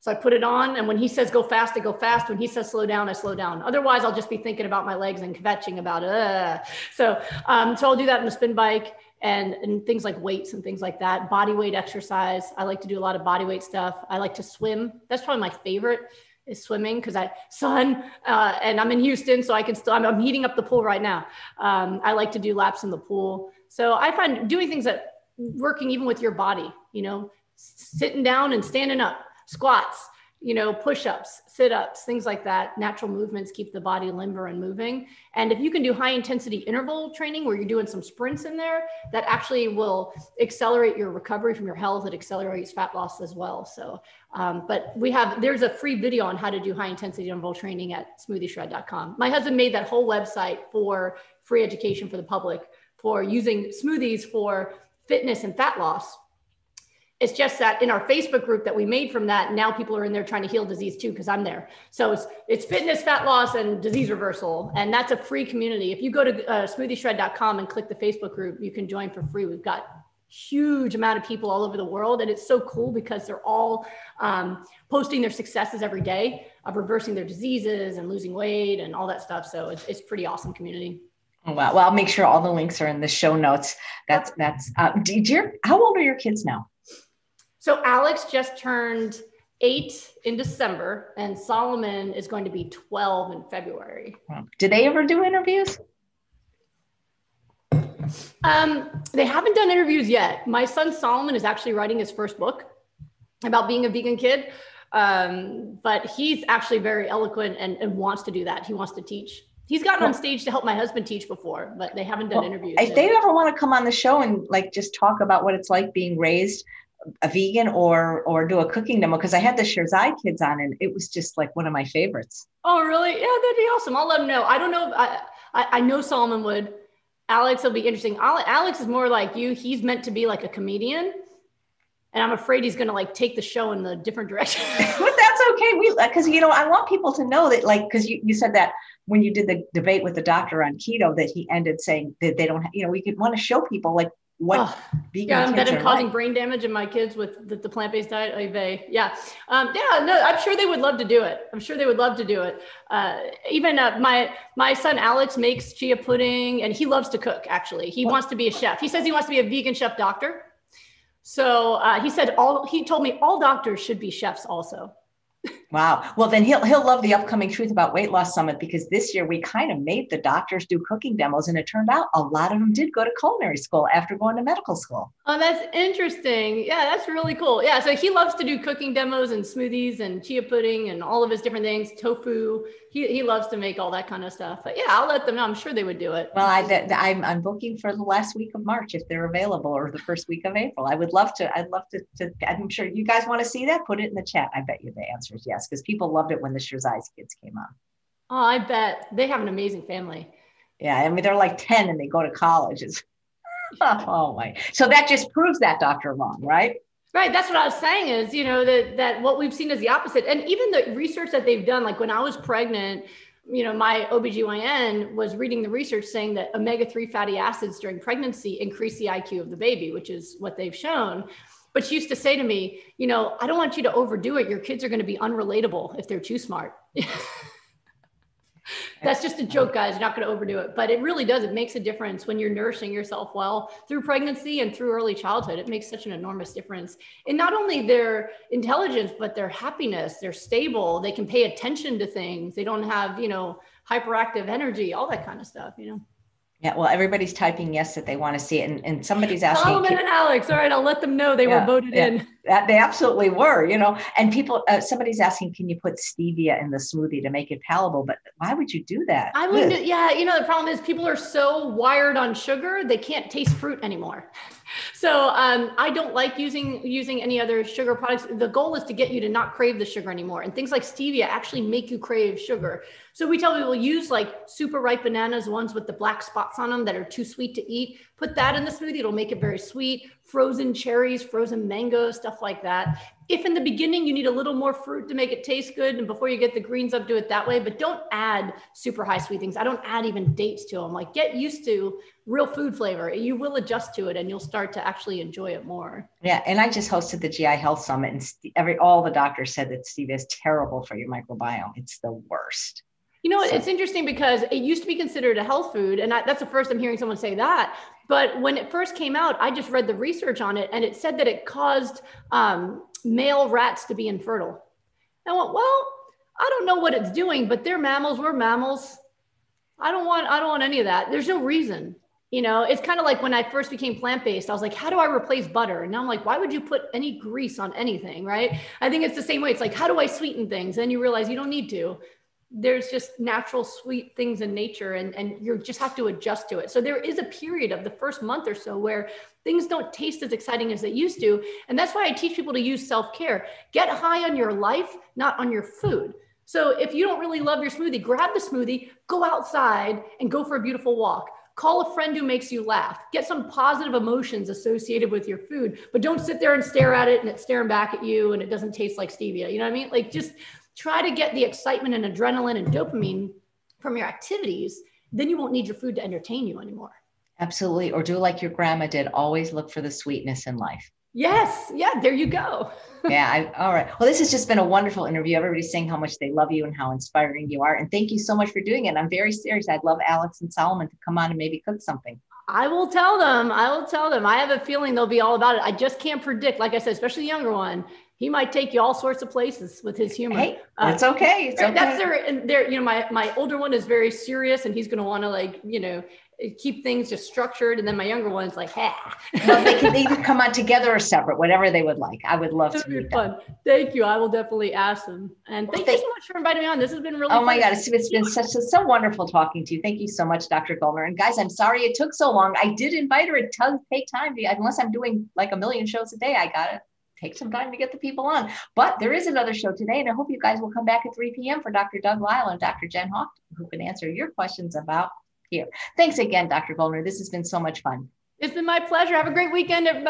So I put it on, and when he says go fast, I go fast. When he says slow down, I slow down. Otherwise, I'll just be thinking about my legs and kvetching about it. So, um, so I'll do that in the spin bike and, and things like weights and things like that. Body weight exercise. I like to do a lot of body weight stuff. I like to swim. That's probably my favorite is swimming because I sun uh, and I'm in Houston, so I can still. I'm, I'm heating up the pool right now. Um, I like to do laps in the pool. So I find doing things that working even with your body. You know, sitting down and standing up, squats you know, push ups, sit ups, things like that. Natural movements keep the body limber and moving. And if you can do high intensity interval training where you're doing some sprints in there, that actually will accelerate your recovery from your health. It accelerates fat loss as well. So, um, but we have, there's a free video on how to do high intensity interval training at smoothieshred.com. My husband made that whole website for free education for the public for using smoothies for fitness and fat loss it's just that in our Facebook group that we made from that, now people are in there trying to heal disease too, because I'm there. So it's, it's fitness, fat loss, and disease reversal. And that's a free community. If you go to uh, smoothieshred.com and click the Facebook group, you can join for free. We've got huge amount of people all over the world. And it's so cool because they're all um, posting their successes every day of reversing their diseases and losing weight and all that stuff. So it's, it's pretty awesome community. Oh, wow. Well, I'll make sure all the links are in the show notes. That's, that's, uh, did your, how old are your kids now? So Alex just turned eight in December, and Solomon is going to be 12 in February. Did they ever do interviews? Um, they haven't done interviews yet. My son Solomon is actually writing his first book about being a vegan kid. Um, but he's actually very eloquent and, and, wants to do that. He wants to teach. He's gotten on stage to help my husband teach before, but they haven't done well, interviews. If they ever want to come on the show and like just talk about what it's like being raised a vegan or or do a cooking demo because I had the Sherzai kids on and it was just like one of my favorites. Oh, really? Yeah, that'd be awesome. I'll let them know. I don't know. I, I, I know Solomon would. Alex will be interesting. Alex is more like you. He's meant to be like a comedian. And I'm afraid he's going to like take the show in the different direction. <laughs> but that's okay. We, cause you know, I want people to know that like, cause you, you said that when you did the debate with the doctor on keto, that he ended saying that they don't, you know, we could want to show people like what oh, yeah, that I'm causing like. brain damage in my kids with the, the plant-based diet. They, yeah, um, yeah, no, I'm sure they would love to do it. I'm sure they would love to do it. Uh, even uh, my my son Alex makes chia pudding, and he loves to cook. Actually, he what? wants to be a chef. He says he wants to be a vegan chef doctor. So uh, he said all. He told me all doctors should be chefs also. Wow. Well, then he'll he'll love the upcoming Truth About Weight Loss Summit because this year we kind of made the doctors do cooking demos, and it turned out a lot of them did go to culinary school after going to medical school. Oh, that's interesting. Yeah, that's really cool. Yeah, so he loves to do cooking demos and smoothies and chia pudding and all of his different things, tofu. He, he loves to make all that kind of stuff. But yeah, I'll let them know. I'm sure they would do it. Well, I, I'm, I'm booking for the last week of March if they're available or the first week of April. I would love to. I'd love to. to I'm sure you guys want to see that. Put it in the chat. I bet you the answer yes because people loved it when the Sherzai's kids came on. Oh, I bet they have an amazing family. Yeah, I mean they're like 10 and they go to college. It's, <laughs> oh my. So that just proves that doctor wrong, right? Right. That's what I was saying is, you know, that that what we've seen is the opposite. And even the research that they've done, like when I was pregnant, you know, my OBGYN was reading the research saying that omega-3 fatty acids during pregnancy increase the IQ of the baby, which is what they've shown. But she used to say to me, you know, I don't want you to overdo it. Your kids are going to be unrelatable if they're too smart. <laughs> That's just a joke, guys. You're not going to overdo it, but it really does. It makes a difference when you're nourishing yourself well through pregnancy and through early childhood. It makes such an enormous difference in not only their intelligence, but their happiness. They're stable. They can pay attention to things. They don't have, you know, hyperactive energy, all that kind of stuff, you know. Yeah, well, everybody's typing yes that they want to see it, and, and somebody's asking. Solomon and Alex. All right, I'll let them know they yeah, were voted yeah. in. That they absolutely were, you know. And people, uh, somebody's asking, can you put stevia in the smoothie to make it palatable? But why would you do that? I would. Yeah, you know, the problem is people are so wired on sugar they can't taste fruit anymore. <laughs> So um, I don't like using using any other sugar products. The goal is to get you to not crave the sugar anymore. And things like stevia actually make you crave sugar. So we tell people use like super ripe bananas, ones with the black spots on them that are too sweet to eat. Put that in the smoothie; it'll make it very sweet. Frozen cherries, frozen mangoes, stuff like that. If in the beginning you need a little more fruit to make it taste good, and before you get the greens up, do it that way. But don't add super high sweet things. I don't add even dates to them. Like get used to real food flavor. You will adjust to it, and you'll start to actually enjoy it more. Yeah, and I just hosted the GI Health Summit, and every all the doctors said that stevia is terrible for your microbiome. It's the worst. You know, it's interesting because it used to be considered a health food. And I, that's the first I'm hearing someone say that. But when it first came out, I just read the research on it and it said that it caused um, male rats to be infertile. I went, well, I don't know what it's doing, but they're mammals. We're mammals. I don't want, I don't want any of that. There's no reason. You know, it's kind of like when I first became plant based, I was like, how do I replace butter? And now I'm like, why would you put any grease on anything? Right. I think it's the same way. It's like, how do I sweeten things? Then you realize you don't need to there's just natural sweet things in nature and, and you just have to adjust to it. So there is a period of the first month or so where things don't taste as exciting as they used to. And that's why I teach people to use self-care. Get high on your life, not on your food. So if you don't really love your smoothie, grab the smoothie, go outside and go for a beautiful walk. Call a friend who makes you laugh. Get some positive emotions associated with your food, but don't sit there and stare at it and it's staring back at you and it doesn't taste like stevia. You know what I mean? Like just try to get the excitement and adrenaline and dopamine from your activities, then you won't need your food to entertain you anymore. Absolutely. Or do like your grandma did, always look for the sweetness in life. Yes. Yeah. There you go. <laughs> yeah. I, all right. Well, this has just been a wonderful interview. Everybody's saying how much they love you and how inspiring you are. And thank you so much for doing it. I'm very serious. I'd love Alex and Solomon to come on and maybe cook something. I will tell them. I will tell them. I have a feeling they'll be all about it. I just can't predict. Like I said, especially the younger one he might take you all sorts of places with his humor. Hey, that's uh, okay. It's okay. That's their, and their, you know, my, my older one is very serious and he's going to want to like, you know, keep things just structured. And then my younger one's like, ha. <laughs> well, they can either come on together or separate, whatever they would like. I would love to be fun. Them. Thank you. I will definitely ask them. And thank well, you so much for inviting me on. This has been really Oh my God. It's, it's been such so wonderful talking to you. Thank you so much, Dr. Goldner. And guys, I'm sorry it took so long. I did invite her. It does take time to, unless I'm doing like a million shows a day. I got it take some time to get the people on. But there is another show today, and I hope you guys will come back at 3 p.m. for Dr. Doug Lisle and Dr. Jen Hawk, who can answer your questions about here. Thanks again, Dr. Goldner. This has been so much fun. It's been my pleasure. Have a great weekend, everybody.